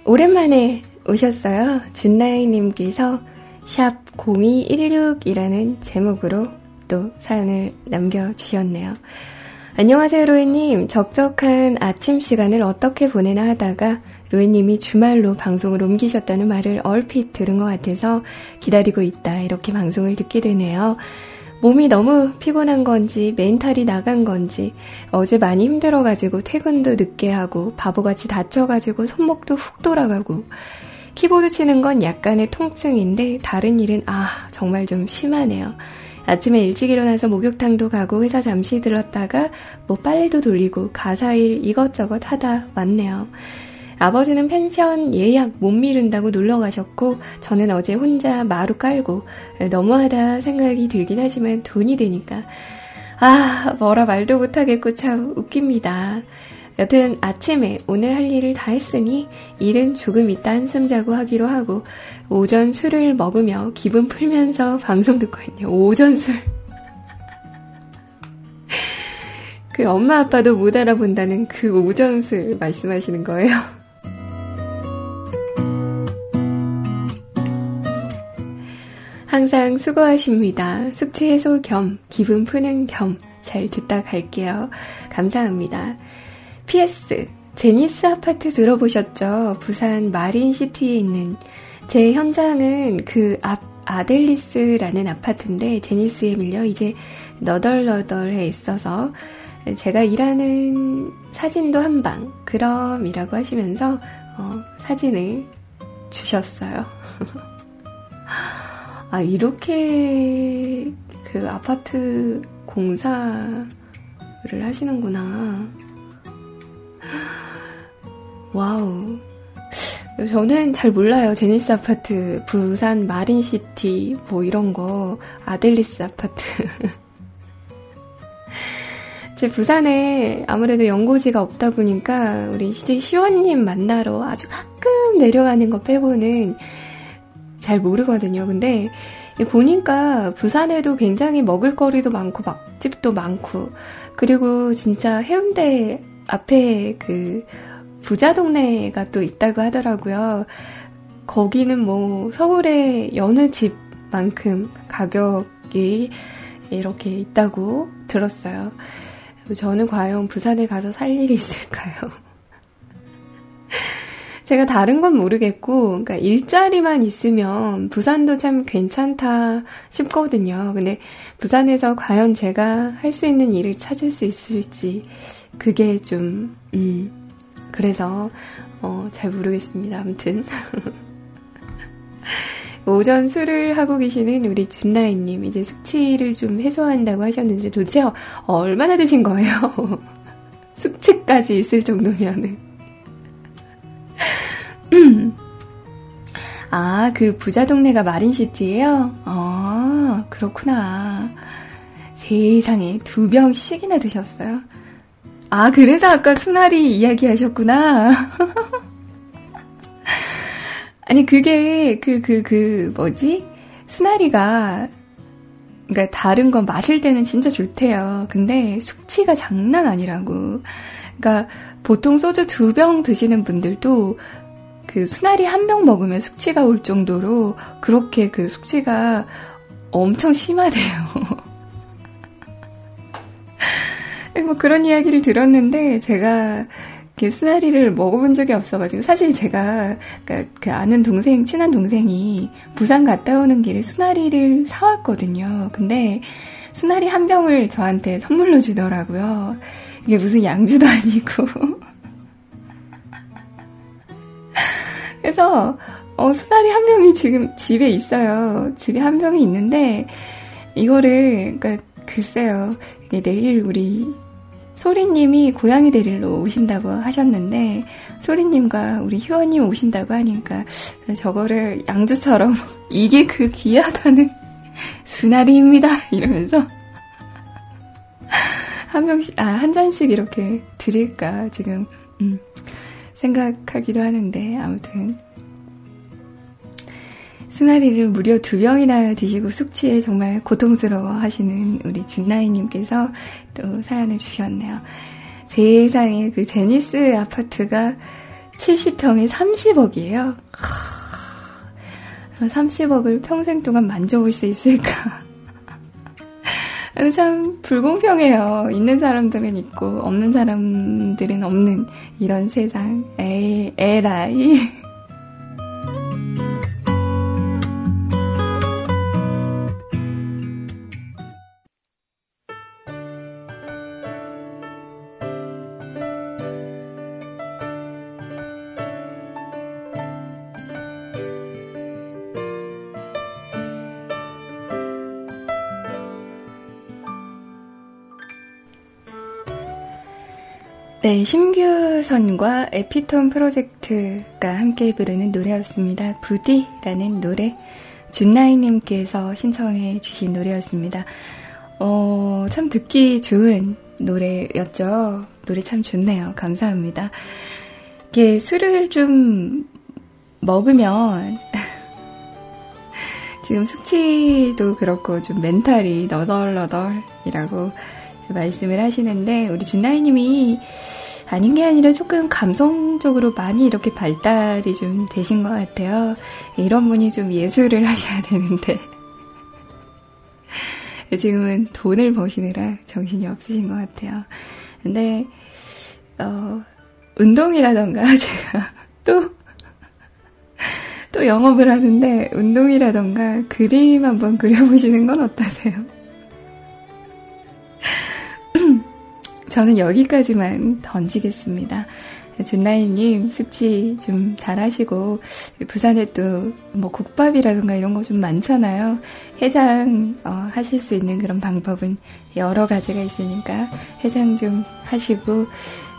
오랜만에 오셨어요. 준나이님께서 샵 0216이라는 제목으로 또 사연을 남겨주셨네요. 안녕하세요, 로에님. 적적한 아침 시간을 어떻게 보내나 하다가 로에님이 주말로 방송을 옮기셨다는 말을 얼핏 들은 것 같아서 기다리고 있다. 이렇게 방송을 듣게 되네요. 몸이 너무 피곤한 건지 멘탈이 나간 건지 어제 많이 힘들어가지고 퇴근도 늦게 하고 바보같이 다쳐가지고 손목도 훅 돌아가고 키보드 치는 건 약간의 통증인데 다른 일은 아 정말 좀 심하네요. 아침에 일찍 일어나서 목욕탕도 가고 회사 잠시 들렀다가 뭐 빨래도 돌리고 가사일 이것저것 하다 왔네요. 아버지는 펜션 예약 못 미룬다고 놀러 가셨고, 저는 어제 혼자 마루 깔고, 너무하다 생각이 들긴 하지만 돈이 되니까, 아, 뭐라 말도 못하겠고 참 웃깁니다. 여튼 아침에 오늘 할 일을 다 했으니 일은 조금 이따 한숨 자고 하기로 하고 오전 술을 먹으며 기분 풀면서 방송 듣고 있네요. 오전 술. 그 엄마 아빠도 못 알아본다는 그 오전 술 말씀하시는 거예요. 항상 수고하십니다. 숙취 해소 겸 기분 푸는 겸 잘 듣다 갈게요. 감사합니다. PS 제니스 아파트 들어보셨죠? 부산 마린시티에 있는 제 현장은 그 앞 아델리스라는 아파트인데 제니스에 밀려 이제 너덜너덜해 있어서 제가 일하는 사진도 한 방 그럼이라고 하시면서 어, 사진을 주셨어요. 아, 이렇게 그 아파트 공사를 하시는구나. 와우. 저는 잘 몰라요. 제니스 아파트, 부산 마린시티, 뭐 이런 거, 아델리스 아파트. 제 부산에 아무래도 연고지가 없다 보니까 우리 시원님 만나러 아주 가끔 내려가는 거 빼고는 잘 모르거든요. 근데 보니까 부산에도 굉장히 먹을거리도 많고 맛집도 많고 그리고 진짜 해운대 앞에 그 부자 동네가 또 있다고 하더라고요. 거기는 뭐 서울의 여느 집만큼 가격이 이렇게 있다고 들었어요. 저는 과연 부산에 가서 살 일이 있을까요? 제가 다른 건 모르겠고, 그러니까 일자리만 있으면 부산도 참 괜찮다 싶거든요. 근데 부산에서 과연 제가 할 수 있는 일을 찾을 수 있을지, 그게 좀, 음, 그래서, 어, 잘 모르겠습니다. 아무튼. 오전 술을 하고 계시는 우리 준나이님, 이제 숙취를 좀 해소한다고 하셨는데 도대체 얼마나 드신 거예요? 숙취까지 있을 정도면은. 아, 그 부자 동네가 마린시티예요? 아, 그렇구나. 세상에 두 병씩이나 드셨어요? 아, 그래서 아까 수나리 이야기하셨구나. 아니, 그게, 그, 그, 그, 뭐지? 수나리가, 그니까 다른 건 마실 때는 진짜 좋대요. 근데 숙취가 장난 아니라고. 그니까 보통 소주 두 병 드시는 분들도 그 수나리 한 병 먹으면 숙취가 올 정도로 그렇게 그 숙취가 엄청 심하대요. 뭐 그런 이야기를 들었는데 제가 그 수나리를 먹어본 적이 없어가지고 사실 제가 그러니까 그 아는 동생 친한 동생이 부산 갔다 오는 길에 수나리를 사왔거든요. 근데 수나리 한 병을 저한테 선물로 주더라고요. 이게 무슨 양주도 아니고. 그래서, 어, 수다리 한 명이 지금 집에 있어요. 집에 한 명이 있는데, 이거를, 그니까, 글쎄요. 이게 내일 우리 소리님이 고양이 데리러 오신다고 하셨는데, 소리님과 우리 효원님 오신다고 하니까, 저거를 양주처럼, 이게 그 귀하다는 수나리입니다. 이러면서, 한 명씩, 아, 한 잔씩 이렇게 드릴까, 지금, 음, 생각하기도 하는데, 아무튼. 수나리를 무려 두 병이나 드시고 숙취에 정말 고통스러워 하시는 우리 준나이님께서 또 사연을 주셨네요. 세상에 그 제니스 아파트가 70평에 30억이에요. 30억을 평생 동안 만져볼 수 있을까? 참 불공평해요. 있는 사람들은 있고 없는 사람들은 없는 이런 세상. 에이, 에라이. 네, 심규선과 에피톤 프로젝트가 함께 부르는 노래였습니다. 부디라는 노래. 준라이님께서 신청해 주신 노래였습니다. 어, 참 듣기 좋은 노래였죠. 노래 참 좋네요. 감사합니다. 이게 술을 좀 먹으면, 지금 숙취도 그렇고 좀 멘탈이 너덜너덜이라고 말씀을 하시는데 우리 준나이님이 아닌 게 아니라 조금 감성적으로 많이 이렇게 발달이 좀 되신 것 같아요. 이런 분이 좀 예술을 하셔야 되는데 지금은 돈을 버시느라 정신이 없으신 것 같아요. 근데 어, 운동이라던가 제가 또또 영업을 하는데 운동이라던가 그림 한번 그려보시는 건 어떠세요? 저는 여기까지만 던지겠습니다. 준라이님 숙취 좀 잘하시고 부산에 또 뭐 국밥이라든가 이런 거 좀 많잖아요. 해장 어, 하실 수 있는 그런 방법은 여러 가지가 있으니까 해장 좀 하시고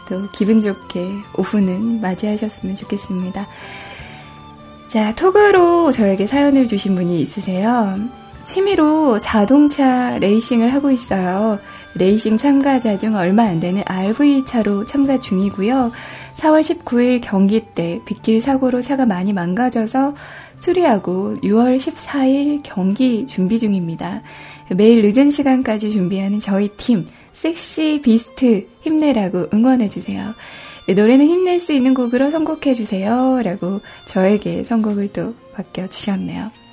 또 기분 좋게 오후는 맞이하셨으면 좋겠습니다. 자, 톡으로 저에게 사연을 주신 분이 있으세요. 취미로 자동차 레이싱을 하고 있어요. 레이싱 참가자 중 얼마 안 되는 RV차로 참가 중이고요. 4월 19일 경기 때 빗길 사고로 차가 많이 망가져서 수리하고 6월 14일 경기 준비 중입니다. 매일 늦은 시간까지 준비하는 저희 팀 섹시 비스트 힘내라고 응원해주세요. 노래는 힘낼 수 있는 곡으로 선곡해주세요. 라고 저에게 선곡을 또 맡겨주셨네요.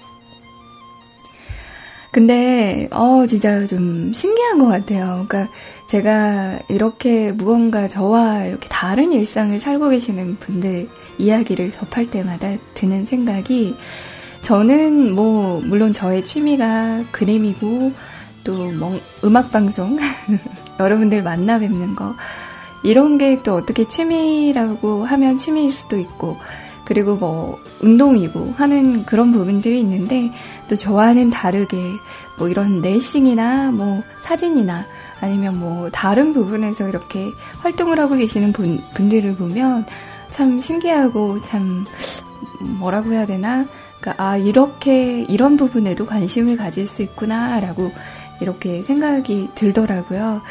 근데, 어, 진짜 좀 신기한 것 같아요. 그러니까 제가 이렇게 무언가 저와 이렇게 다른 일상을 살고 계시는 분들 이야기를 접할 때마다 드는 생각이 저는 뭐, 물론 저의 취미가 그림이고 또 뭐, 음악 방송, 여러분들 만나 뵙는 거, 이런 게 또 어떻게 취미라고 하면 취미일 수도 있고, 그리고 뭐 운동이고 하는 그런 부분들이 있는데 또 저와는 다르게 뭐 이런 레이싱이나 뭐 사진이나 아니면 뭐 다른 부분에서 이렇게 활동을 하고 계시는 분, 분들을 보면 참 신기하고 참 뭐라고 해야 되나? 그러니까 아 이렇게 이런 부분에도 관심을 가질 수 있구나라고 이렇게 생각이 들더라고요.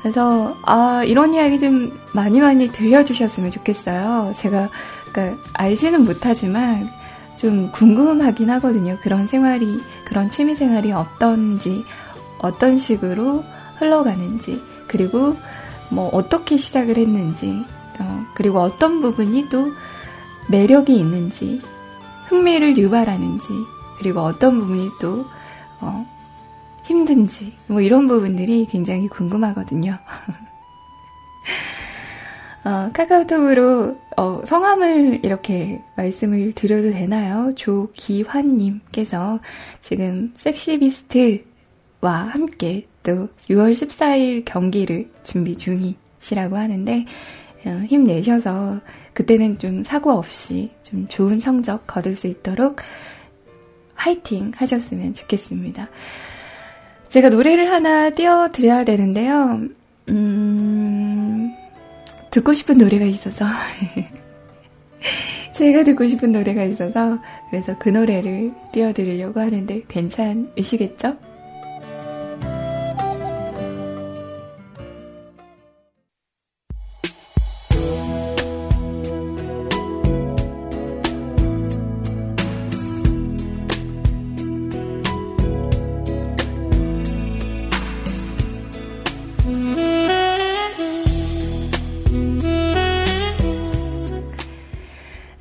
그래서 아 이런 이야기 좀 많이 많이 들려주셨으면 좋겠어요. 제가 그러니까 알지는 못하지만 좀 궁금하긴 하거든요. 그런 생활이, 그런 취미 생활이 어떤지, 어떤 식으로 흘러가는지, 그리고 뭐 어떻게 시작을 했는지, 어, 그리고 어떤 부분이 또 매력이 있는지, 흥미를 유발하는지, 그리고 어떤 부분이 또, 어, 힘든지, 뭐 이런 부분들이 굉장히 궁금하거든요. 어, 카카오톡으로 어, 성함을 이렇게 말씀을 드려도 되나요? 조기환님께서 지금 섹시비스트와 함께 또 6월 14일 경기를 준비 중이시라고 하는데 어, 힘내셔서 그때는 좀 사고 없이 좀 좋은 성적 거둘 수 있도록 화이팅 하셨으면 좋겠습니다. 제가 노래를 하나 띄워드려야 되는데요. 음, 듣고 싶은 노래가 있어서 제가 듣고 싶은 노래가 있어서 그래서 그 노래를 띄워드리려고 하는데 괜찮으시겠죠?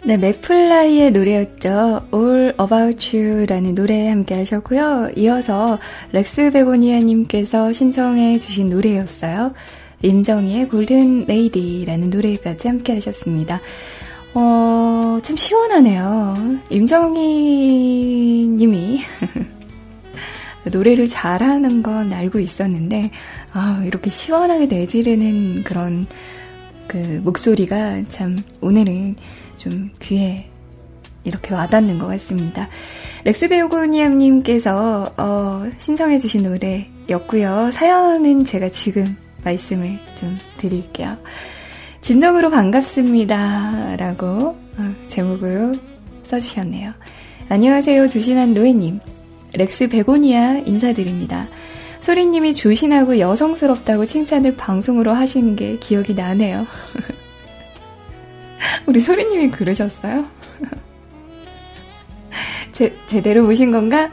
네, 맥플라이의 노래였죠. All About You라는 노래 함께 하셨고요. 이어서 렉스 베고니아님께서 신청해 주신 노래였어요. 임정희의 Golden Lady라는 노래까지 함께 하셨습니다. 어, 참 시원하네요. 임정희 님이 노래를 잘하는 건 알고 있었는데, 아, 이렇게 시원하게 내지르는 그런 그 목소리가 참 오늘은 좀 귀에 이렇게 와닿는 것 같습니다. 렉스 베고니아님께서 어, 신청해주신 노래였고요. 사연은 제가 지금 말씀을 좀 드릴게요. 진정으로 반갑습니다. 라고 어, 제목으로 써주셨네요. 안녕하세요. 조신한 로엔님. 렉스 베고니아 인사드립니다. 소리님이 조신하고 여성스럽다고 칭찬을 방송으로 하시는 게 기억이 나네요. 우리 소리님이 그러셨어요? 제, 제대로 보신 건가?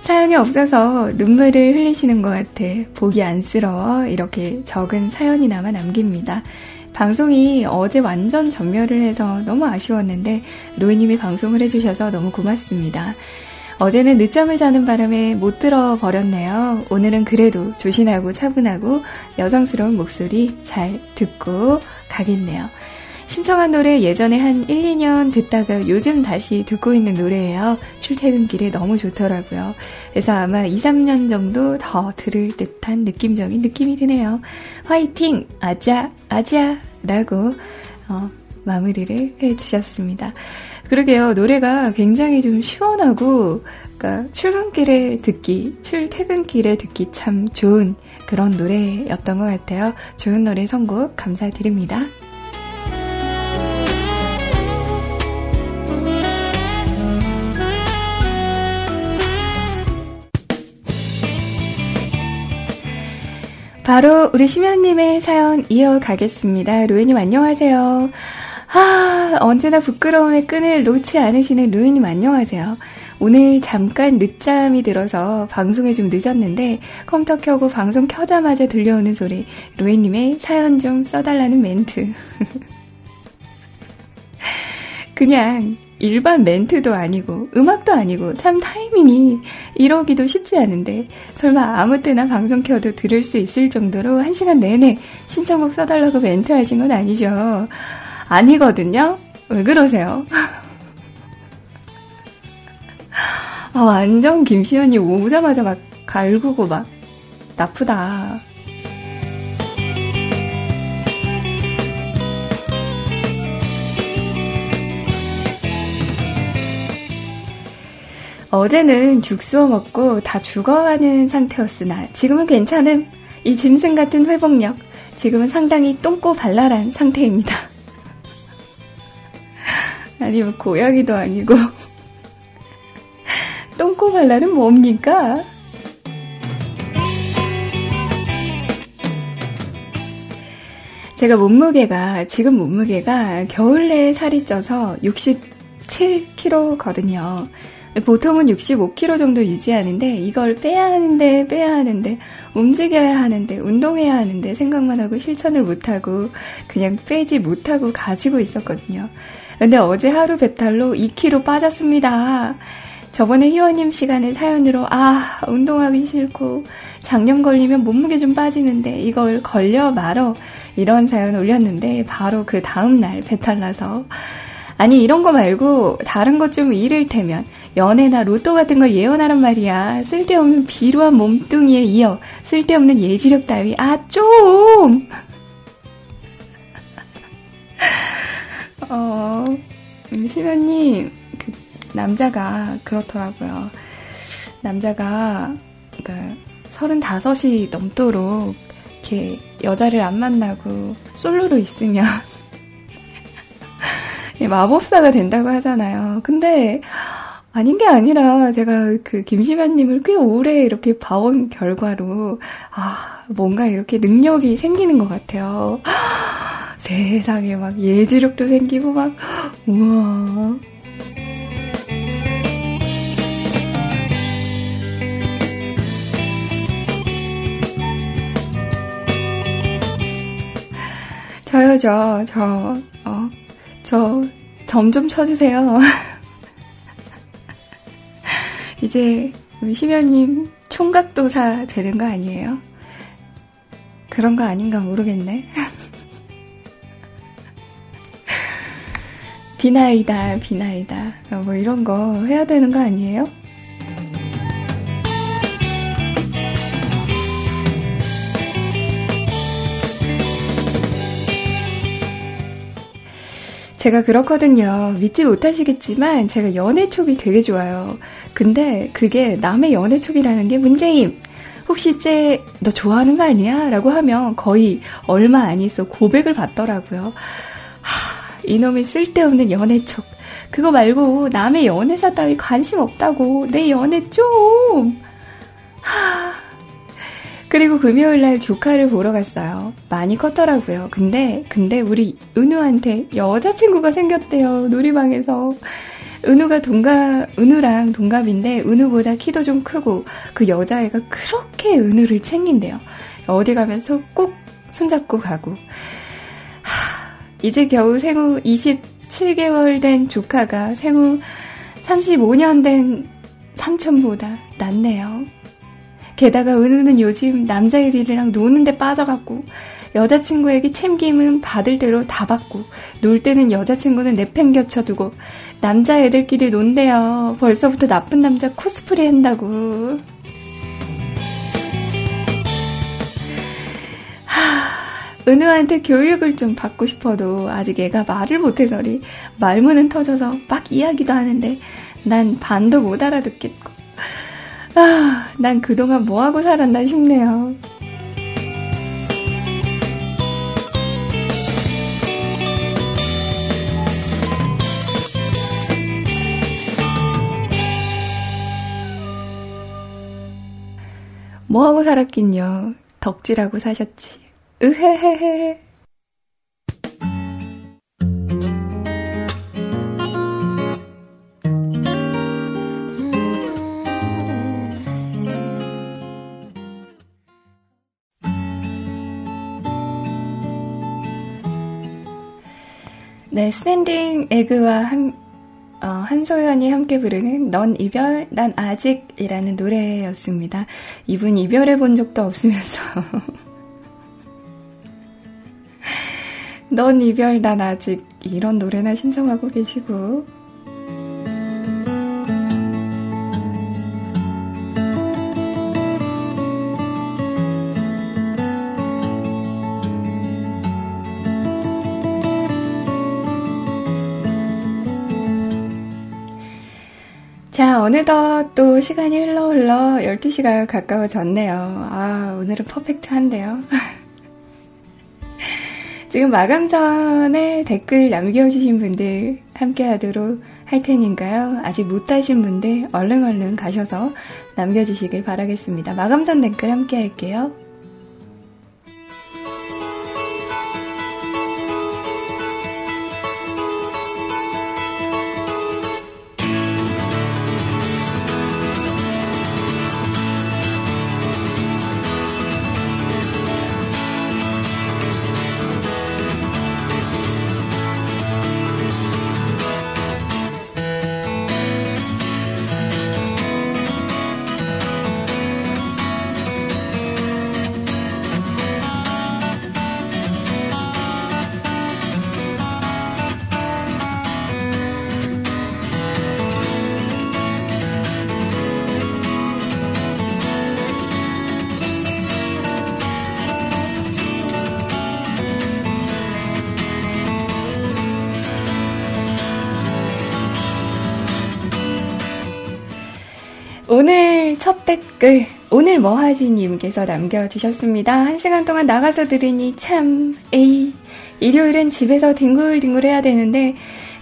사연이 없어서 눈물을 흘리시는 것 같아 보기 안쓰러워 이렇게 적은 사연이나마 남깁니다. 방송이 어제 완전 전멸을 해서 너무 아쉬웠는데 로이님이 방송을 해주셔서 너무 고맙습니다. 어제는 늦잠을 자는 바람에 못 들어 버렸네요. 오늘은 그래도 조신하고 차분하고 여성스러운 목소리 잘 듣고 가겠네요. 신청한 노래 예전에 한 1, 2년 듣다가 요즘 다시 듣고 있는 노래예요. 출퇴근길에 너무 좋더라고요. 그래서 아마 2, 3년 정도 더 들을 듯한 느낌적인 느낌이 드네요. 화이팅! 아자! 아자! 라고 어, 마무리를 해주셨습니다. 그러게요. 노래가 굉장히 좀 시원하고, 그러니까 출근길에 듣기, 출퇴근길에 듣기 참 좋은 그런 노래였던 것 같아요. 좋은 노래 선곡 감사드립니다. 바로 우리 심연님의 사연 이어가겠습니다. 루이님 안녕하세요. 아, 언제나 부끄러움의 끈을 놓지 않으시는 루이님 안녕하세요. 오늘 잠깐 늦잠이 들어서 방송에 좀 늦었는데 컴퓨터 켜고 방송 켜자마자 들려오는 소리 루이님의 사연 좀 써달라는 멘트. 그냥 일반 멘트도 아니고 음악도 아니고 참 타이밍이 이러기도 쉽지 않은데 설마 아무 때나 방송 켜도 들을 수 있을 정도로 한 시간 내내 신청곡 써달라고 멘트 하신 건 아니죠. 아니거든요. 왜 그러세요? 아, 완전 김시연이 오자마자 막 갈구고 막 나쁘다. 어제는 죽수어 먹고 다 죽어가는 상태였으나 지금은 괜찮음. 이 짐승 같은 회복력. 지금은 상당히 똥꼬 발랄한 상태입니다. 아니, 뭐, 고양이도 아니고. 똥꼬 발랄은 뭡니까? 제가 몸무게가, 지금 몸무게가 겨울 내에 살이 쪄서 67kg거든요. 보통은 65kg 정도 유지하는데 이걸 빼야 하는데 빼야 하는데 움직여야 하는데 운동해야 하는데 생각만 하고 실천을 못하고 그냥 빼지 못하고 가지고 있었거든요. 근데 어제 하루 배탈로 2kg 빠졌습니다. 저번에 희원님 시간에 사연으로 아 운동하기 싫고 작년 걸리면 몸무게 좀 빠지는데 이걸 걸려 말어 이런 사연 올렸는데 바로 그 다음날 배탈나서 아니 이런 거 말고 다른 것 좀 이를테면 연애나 로또 같은 걸 예언하란 말이야. 쓸데없는 비루한 몸뚱이에 이어 쓸데없는 예지력 따위 아 좀. 어 음, 시면님 그 남자가 그렇더라고요. 남자가 그러니까 서른다섯이 넘도록 이렇게 여자를 안 만나고 솔로로 있으면 마법사가 된다고 하잖아요. 근데 아닌 게 아니라 제가 그 김시만님을 꽤 오래 이렇게 봐온 결과로 아 뭔가 이렇게 능력이 생기는 것 같아요. 세상에 막 예지력도 생기고 막 우와 저요, 저, 저, 어, 저, 점 좀 쳐주세요. 이제, 심연님 총각도사 되는 거 아니에요? 그런 거 아닌가 모르겠네. 비나이다, 비나이다. 뭐 이런 거 해야 되는 거 아니에요? 제가 그렇거든요. 믿지 못하시겠지만 제가 연애 촉이 되게 좋아요. 근데 그게 남의 연애 촉이라는 게 문제임. 혹시 쟤 너 좋아하는 거 아니야? 라고 하면 거의 얼마 안 있어 고백을 받더라고요. 하, 이놈의 쓸데없는 연애 촉. 그거 말고 남의 연애사 따위 관심 없다고. 내 연애 좀. 하, 그리고 금요일 날 조카를 보러 갔어요. 많이 컸더라고요. 근데, 근데 우리 은우한테 여자친구가 생겼대요. 놀이방에서. 은우가 동갑, 은우랑 동갑인데, 은우보다 키도 좀 크고, 그 여자애가 그렇게 은우를 챙긴대요. 어디 가면서 꼭 손잡고 가고. 하, 이제 겨우 생후 27개월 된 조카가 생후 35년 된 삼촌보다 낫네요. 게다가 은우는 요즘 남자애들이랑 노는데 빠져갖고 여자친구에게 챙김은 받을 대로 다 받고 놀 때는 여자친구는 내팽겨쳐두고 남자애들끼리 논대요. 벌써부터 나쁜 남자 코스프레 한다고. 은우한테 교육을 좀 받고 싶어도 아직 애가 말을 못해서리 말문은 터져서 막 이야기도 하는데 난 반도 못 알아듣겠고 아, 난 그동안 뭐하고 살았나 싶네요. 뭐하고 살았긴요. 덕질하고 사셨지. 으헤헤헤. 네, 스탠딩 에그와 한, 어, 한소연이 함께 부르는 넌 이별, 난 아직이라는 노래였습니다. 이분 이별해 본 적도 없으면서. 넌 이별, 난 아직 이런 노래나 신청하고 계시고. 자, 어느덧 또 시간이 흘러 흘러 12시가 가까워졌네요. 아, 오늘은 퍼펙트한데요. 지금 마감 전에 댓글 남겨주신 분들 함께 하도록 할 테니까요. 아직 못 하신 분들 얼른 얼른 가셔서 남겨주시길 바라겠습니다. 마감 전 댓글 함께 할게요. 오늘 첫 댓글, 오늘 뭐 하지님께서 남겨주셨습니다. 한 시간 동안 나가서 들으니 참, 에이, 일요일은 집에서 뒹굴뒹굴 해야 되는데,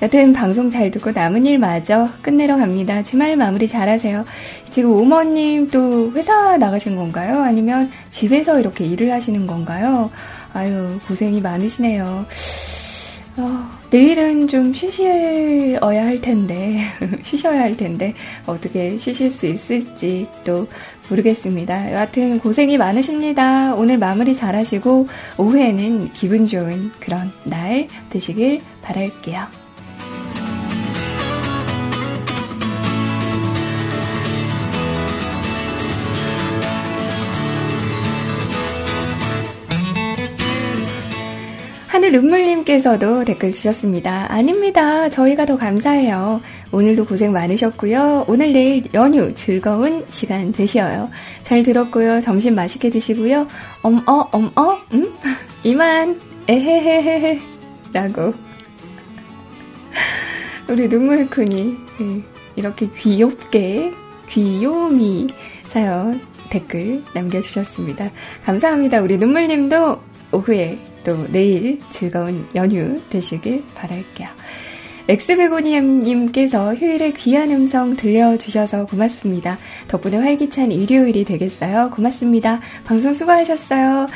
여튼 방송 잘 듣고 남은 일 마저 끝내러 갑니다. 주말 마무리 잘 하세요. 지금 오머님 또 회사 나가신 건가요? 아니면 집에서 이렇게 일을 하시는 건가요? 아유, 고생이 많으시네요. 어, 내일은 좀 쉬셔야 할 텐데, 쉬셔야 할 텐데, 어떻게 쉬실 수 있을지 또 모르겠습니다. 여하튼 고생이 많으십니다. 오늘 마무리 잘 하시고, 오후에는 기분 좋은 그런 날 되시길 바랄게요. 눈물님께서도 댓글 주셨습니다. 아닙니다. 저희가 더 감사해요. 오늘도 고생 많으셨고요. 오늘 내일 연휴 즐거운 시간 되시어요. 잘 들었고요. 점심 맛있게 드시고요. 엄어 엄어 음 이만 에헤헤헤헤 라고 우리 눈물꾼이 네, 이렇게 귀엽게 귀요미 사연 댓글 남겨주셨습니다. 감사합니다. 우리 눈물님도 오후에 또 내일 즐거운 연휴 되시길 바랄게요. 엑스베고니엠님께서 휴일에 귀한 음성 들려주셔서 고맙습니다. 덕분에 활기찬 일요일이 되겠어요. 고맙습니다. 방송 수고하셨어요.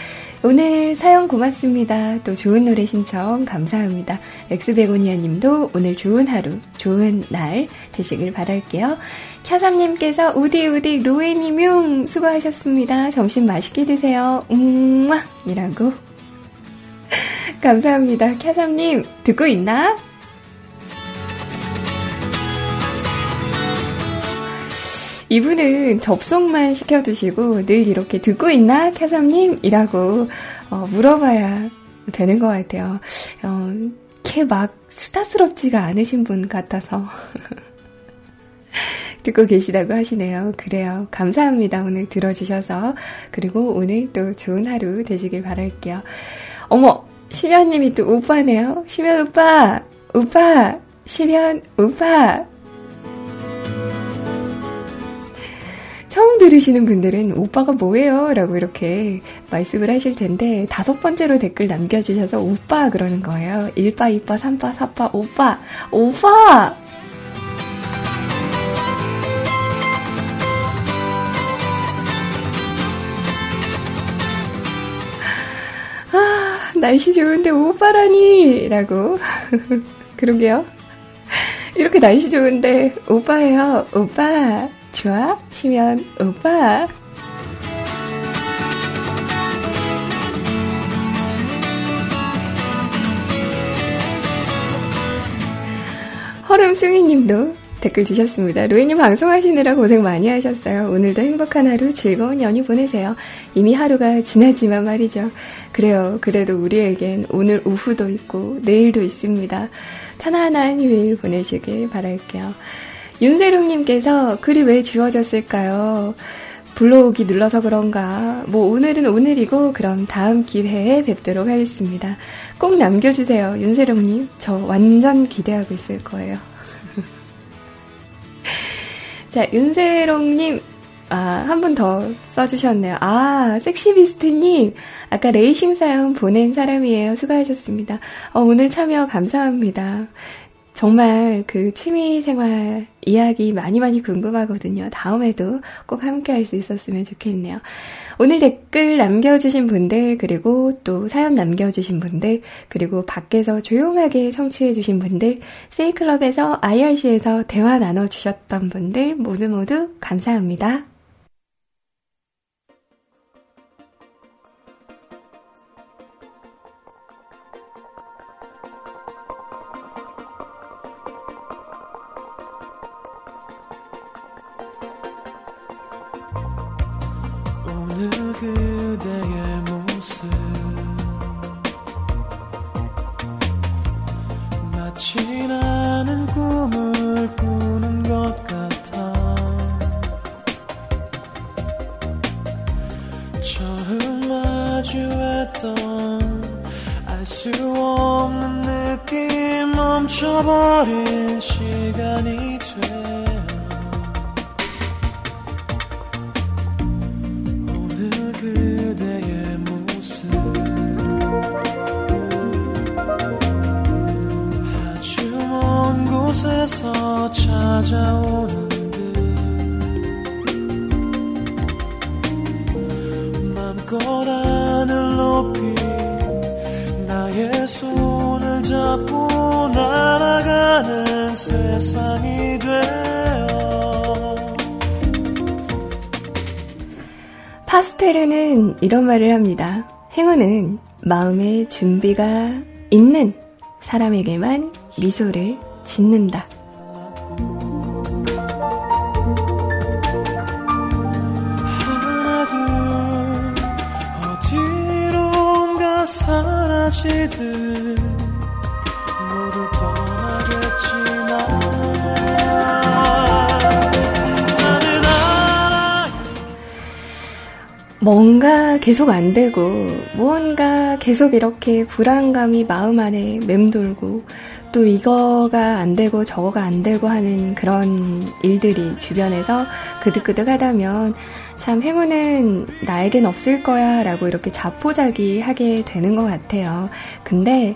오늘 사연 고맙습니다. 또 좋은 노래 신청 감사합니다. 엑스베고니아 님도 오늘 좋은 하루, 좋은 날 되시길 바랄게요. 캬삼님께서 우디 우디 로에니뮴 수고하셨습니다. 점심 맛있게 드세요. 음마 이라고 감사합니다. 캬삼님, 듣고 있나? 이분은 접속만 시켜두시고 늘 이렇게 듣고 있나? 캬삼님? 이라고 어, 물어봐야 되는 것 같아요. 어, 걔막 수다스럽지가 않으신 분 같아서. 듣고 계시다고 하시네요. 그래요. 감사합니다. 오늘 들어주셔서. 그리고 오늘 또 좋은 하루 되시길 바랄게요. 어머, 심연님이 또 오빠네요. 심연 오빠, 오빠, 심연 오빠. 처음 들으시는 분들은 오빠가 뭐예요? 라고 이렇게 말씀을 하실 텐데, 다섯 번째로 댓글 남겨주셔서 오빠 그러는 거예요. 1빠, 2빠, 3빠, 4빠, 오빠, 오빠! 날씨 좋은데 오빠라니! 라고. 그러게요. 이렇게 날씨 좋은데 오빠예요. 오빠. 좋아? 시면 오빠. 허름승희 님도 댓글 주셨습니다. 로이님 방송하시느라 고생 많이 하셨어요. 오늘도 행복한 하루, 즐거운 연휴 보내세요. 이미 하루가 지났지만 말이죠. 그래요. 그래도 우리에겐 오늘 오후도 있고 내일도 있습니다. 편안한 휴일 보내시길 바랄게요. 윤세롱님께서 글이 왜 지워졌을까요? 블로그기 눌러서 그런가. 뭐 오늘은 오늘이고 그럼 다음 기회에 뵙도록 하겠습니다. 꼭 남겨주세요. 윤세롱님. 저 완전 기대하고 있을 거예요. 자, 윤세롱님, 아, 한 분 더 써주셨네요. 아, 섹시비스트님, 아까 레이싱 사연 보낸 사람이에요. 수고하셨습니다. 어, 오늘 참여 감사합니다. 정말 그 취미 생활 이야기 많이 많이 궁금하거든요. 다음에도 꼭 함께 할 수 있었으면 좋겠네요. 오늘 댓글 남겨주신 분들, 그리고 또 사연 남겨주신 분들, 그리고 밖에서 조용하게 청취해주신 분들, 세이클럽에서 IRC에서 대화 나눠주셨던 분들 모두 모두 감사합니다. 멈춰버린 시간이 돼 곳에서 찾아오는 듯 맘껏 하늘 높이 나의 손을 잡고 날아가는 세상이 되어 파스텔에는 이런 말을 합니다. 행운은 마음의 준비가 있는 사람에게만 미소를 짓는다. 하나 둘 어디론가 사라지듯 뭔가 계속 안 되고, 무언가 계속 이렇게 불안감이 마음 안에 맴돌고, 또 이거가 안 되고 저거가 안 되고 하는 그런 일들이 주변에서 그득그득 하다면, 참 행운은 나에겐 없을 거야 라고 이렇게 자포자기 하게 되는 것 같아요. 근데,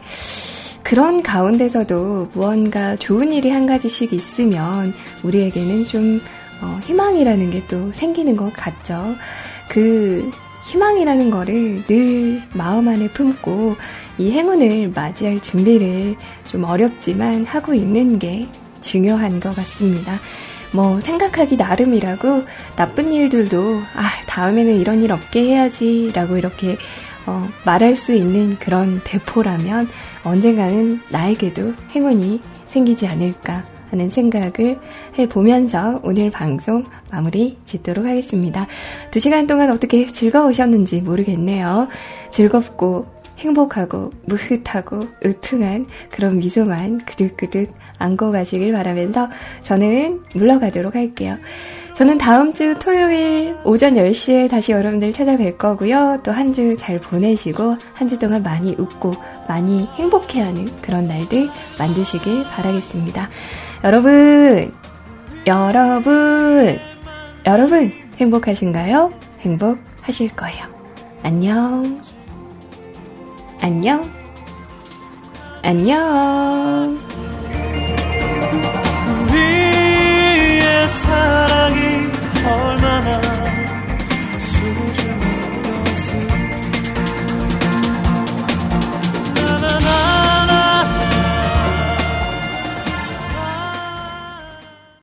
그런 가운데서도 무언가 좋은 일이 한 가지씩 있으면 우리에게는 좀 어, 희망이라는 게 또 생기는 것 같죠. 그 희망이라는 거를 늘 마음 안에 품고 이 행운을 맞이할 준비를 좀 어렵지만 하고 있는 게 중요한 것 같습니다. 뭐 생각하기 나름이라고 나쁜 일들도 아 다음에는 이런 일 없게 해야지라고 이렇게 어, 말할 수 있는 그런 배포라면 언젠가는 나에게도 행운이 생기지 않을까 하는 생각을 해보면서 오늘 방송 마무리 짓도록 하겠습니다. 두 시간 동안 어떻게 즐거우셨는지 모르겠네요. 즐겁고 행복하고 무흐하고 으퉁한 그런 미소만 그득그득 안고 가시길 바라면서 저는 물러가도록 할게요. 저는 다음 주 토요일 오전 10시에 다시 여러분들 찾아뵐 거고요. 또 한 주 잘 보내시고 한 주 동안 많이 웃고 많이 행복해하는 그런 날들 만드시길 바라겠습니다. 여러분, 여러분, 여러분, 행복하신가요? 행복하실 거예요. 안녕. 안녕. 안녕. 우리의 사랑이 얼마나